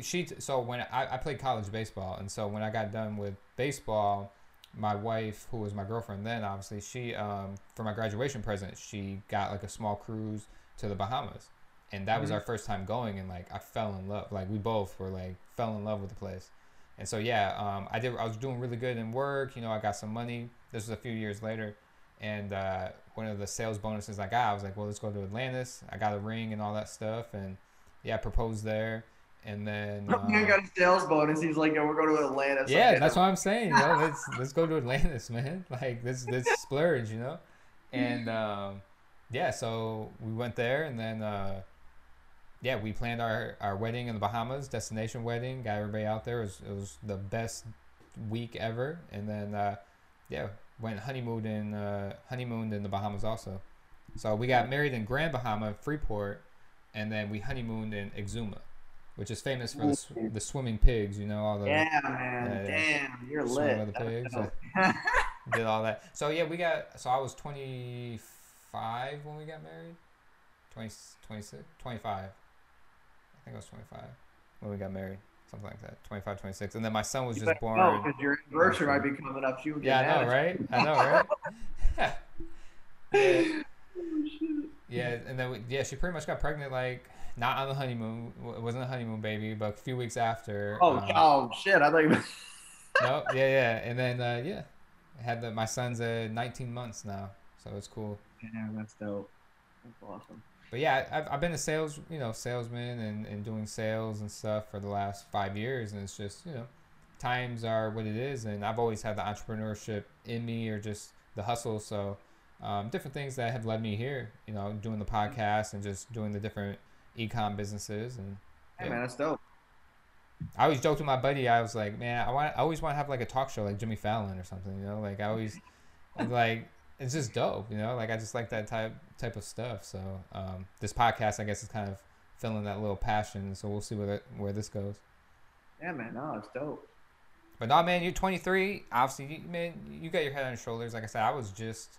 [SPEAKER 1] she so when I, I played college baseball, and so when I got done with baseball, my wife, who was my girlfriend then, obviously she um for my graduation present, she got like a small cruise to the Bahamas, and that was
[SPEAKER 2] Mhm.
[SPEAKER 1] our first time going, and like I fell in love. Like we both were like fell in love with the place, and so yeah, um I did I was doing really good in work. You know, I got some money. This was a few years later. And uh, one of the sales bonuses I got, I was like, well, let's go to Atlantis. I got a ring and all that stuff, and yeah, I proposed there. And then [laughs]
[SPEAKER 2] Man
[SPEAKER 1] uh,
[SPEAKER 2] got a sales bonus. He's like, "Yo, we're going to Atlanta." So
[SPEAKER 1] yeah, that's what I'm saying. Know, let's let's go to Atlantis, [laughs] man. Like let's let's splurge, you know. And um, yeah, so we went there, and then uh, yeah, we planned our, our wedding in the Bahamas, destination wedding. Got everybody out there. It was it was the best week ever. And then uh, yeah, went honeymooned in uh, honeymooned in the Bahamas also. So we got married in Grand Bahama, Freeport, and then we honeymooned in Exuma, which is famous for the, the swimming pigs. You know all the
[SPEAKER 2] Yeah, man.
[SPEAKER 1] Yeah.
[SPEAKER 2] Damn, you're lit.
[SPEAKER 1] the pigs, [laughs] did all that. So yeah, we got. So I was 25 when we got married. 20, 26, 25. I think I was 25 when we got married. Something like that. 25, 26. And then my son was
[SPEAKER 2] You
[SPEAKER 1] just born.
[SPEAKER 2] know, 'cause your anniversary might be coming up. Would
[SPEAKER 1] Yeah, I know, right? I know, right? [laughs] yeah.
[SPEAKER 2] at.
[SPEAKER 1] Yeah, and then we, yeah, she pretty much got pregnant like not on the honeymoon. It wasn't a honeymoon baby, but a few weeks after.
[SPEAKER 2] Oh,
[SPEAKER 1] um,
[SPEAKER 2] oh shit! I thought you. [laughs]
[SPEAKER 1] no, yeah, yeah, and then uh, yeah, I had the my son's uh, 19 months now, so it's cool.
[SPEAKER 2] Yeah, that's dope. That's awesome.
[SPEAKER 1] But yeah, I- I've, I've been a sales, you know, salesman and, and doing sales and stuff for the last five years, and it's just you know, times are what it is, and I've always had the entrepreneurship in me or just the hustle. So um, different things that have led me here, you know, doing the podcast and just doing the different ecom businesses, and
[SPEAKER 2] Hey man, that's dope.
[SPEAKER 1] I always joked with my buddy. I was like, man, I want, I always want to have like a talk show like Jimmy Fallon or something, you know, like I always, [laughs] like it's just dope, you know, like I just like that type type of stuff. So um, this podcast, I guess, is kind of filling that little passion. So we'll see where that, where this goes.
[SPEAKER 2] Yeah, man, no, it's dope.
[SPEAKER 1] But no, man, you're 23. Obviously, you, man, you got your head on your shoulders. Like I said, I was just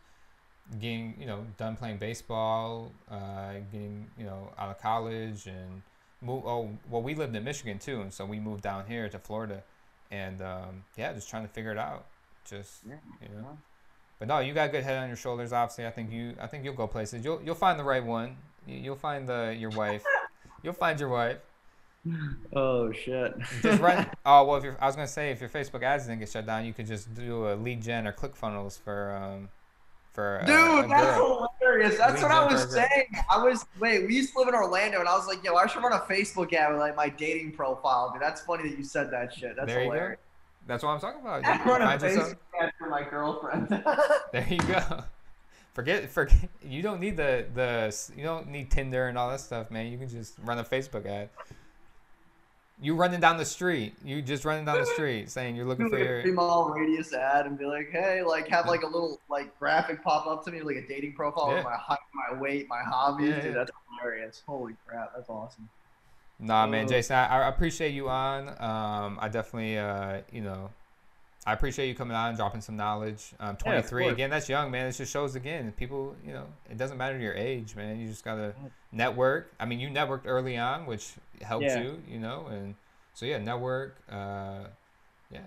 [SPEAKER 1] getting, you know, done playing baseball, uh, getting, you know, out of college, and move. Oh, well, we lived in Michigan too, and so we moved down here to Florida, and um, yeah, just trying to figure it out. Just
[SPEAKER 2] Yeah,
[SPEAKER 1] you know.
[SPEAKER 2] Well.
[SPEAKER 1] But no, you got a good head on your shoulders. Obviously, I think you, I think you'll go places. You'll, you'll find the right one. You- You'll find the your wife. [laughs] You'll find your wife.
[SPEAKER 2] Oh shit.
[SPEAKER 1] Just run. [laughs] Oh well, if you're, I was gonna say if your Facebook ads didn't get shut down, you could just do a lead gen or ClickFunnels for um, for uh,
[SPEAKER 2] Dude,
[SPEAKER 1] a
[SPEAKER 2] that's
[SPEAKER 1] girl.
[SPEAKER 2] hilarious. That's
[SPEAKER 1] Lead
[SPEAKER 2] what I was
[SPEAKER 1] for
[SPEAKER 2] saying. I was wait, we used to live in Orlando, and I was like, yo, I should run a Facebook ad with like my dating profile. Dude, that's funny that you said that shit. That's
[SPEAKER 1] There you go.
[SPEAKER 2] hilarious.
[SPEAKER 1] That's what I'm talking about. [laughs]
[SPEAKER 2] I run a Facebook ad for my girlfriend. [laughs]
[SPEAKER 1] There you go. Forget, forget. You don't need the the. You don't need Tinder and all that stuff, man. You can just run a Facebook ad. You running down the street. You just running down the [laughs] street saying you're looking
[SPEAKER 2] Do
[SPEAKER 1] for
[SPEAKER 2] like
[SPEAKER 1] your.
[SPEAKER 2] three mile radius ad and be like, hey, like have like a little like graphic pop up to me, like a dating profile
[SPEAKER 1] Yeah.
[SPEAKER 2] with my height, my weight, my hobbies.
[SPEAKER 1] Yeah,
[SPEAKER 2] Dude,
[SPEAKER 1] yeah.
[SPEAKER 2] that's hilarious. Holy crap, that's awesome.
[SPEAKER 1] Nah, man,
[SPEAKER 2] Oh.
[SPEAKER 1] Jason, I, I appreciate you on. Um, I definitely, uh, you know, I appreciate you coming on and dropping some knowledge. Um, 23
[SPEAKER 2] course.
[SPEAKER 1] again, that's young, man. It just shows again, people, you know, it doesn't matter your age, man. You just gotta network. I mean, you networked early on, which helped
[SPEAKER 2] Yeah.
[SPEAKER 1] you, you know, and so yeah, network. Uh, yeah,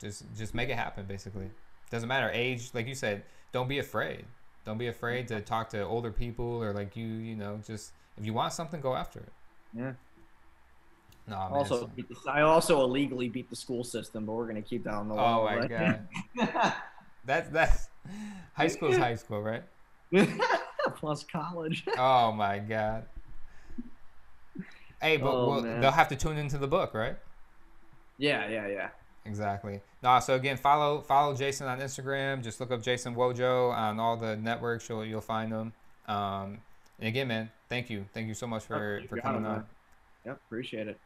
[SPEAKER 1] just just make it happen. Basically, doesn't matter age. Like you said, don't be afraid. Don't be afraid to talk to older people or like you, you know, just if you want something, go after it.
[SPEAKER 2] Yeah.
[SPEAKER 1] No, man,
[SPEAKER 2] also, the, I also illegally beat the school system, but we're gonna keep that on the
[SPEAKER 1] Oh
[SPEAKER 2] low.
[SPEAKER 1] my
[SPEAKER 2] but-
[SPEAKER 1] god, [laughs] that's that's high school's high school, right? [laughs]
[SPEAKER 2] Plus college. [laughs]
[SPEAKER 1] Oh my god. Hey, but
[SPEAKER 2] Oh,
[SPEAKER 1] we'll, they'll have to tune into the book, right?
[SPEAKER 2] Yeah, yeah, yeah.
[SPEAKER 1] Exactly. No, so again, follow follow Jason on Instagram. Just look up Jason Wojo on all the networks. You'll you'll find him. Um, and again, man, thank you, thank you so much for
[SPEAKER 2] You
[SPEAKER 1] for coming on.
[SPEAKER 2] Yep, appreciate it.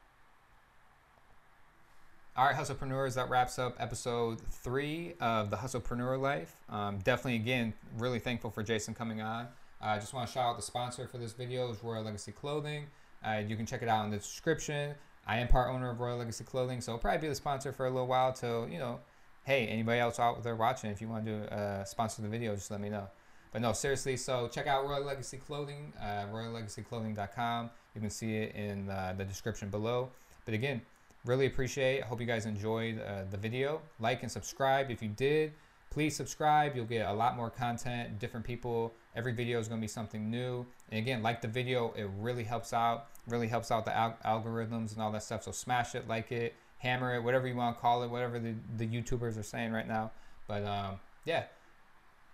[SPEAKER 1] All right, Hustlepreneurs, that wraps up episode three of the Hustlepreneur Life. Um, definitely, again, really thankful for Jason coming on. I uh, just want to shout out the sponsor for this video is Royal Legacy Clothing. Uh, you can check it out in the description. I am part owner of Royal Legacy Clothing, so I'll probably be the sponsor for a little while till, you know, hey, anybody else out there watching, if you want to uh, sponsor the video, just let me know. But no, seriously, so check out Royal Legacy Clothing, uh, royallegacyclothing.com. You can see it in uh, the description below. But again, really appreciate. I hope you guys enjoyed uh, the video. Like and subscribe if you did. Please subscribe. You'll get a lot more content, different people. Every video is going to be something new. And again, like the video. It really helps out. Really helps out the al- algorithms and all that stuff. So smash it, like it, hammer it, whatever you want to call it, whatever the, the YouTubers are saying right now. But um, yeah,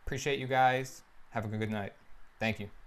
[SPEAKER 1] appreciate you guys. Have a good night. Thank you.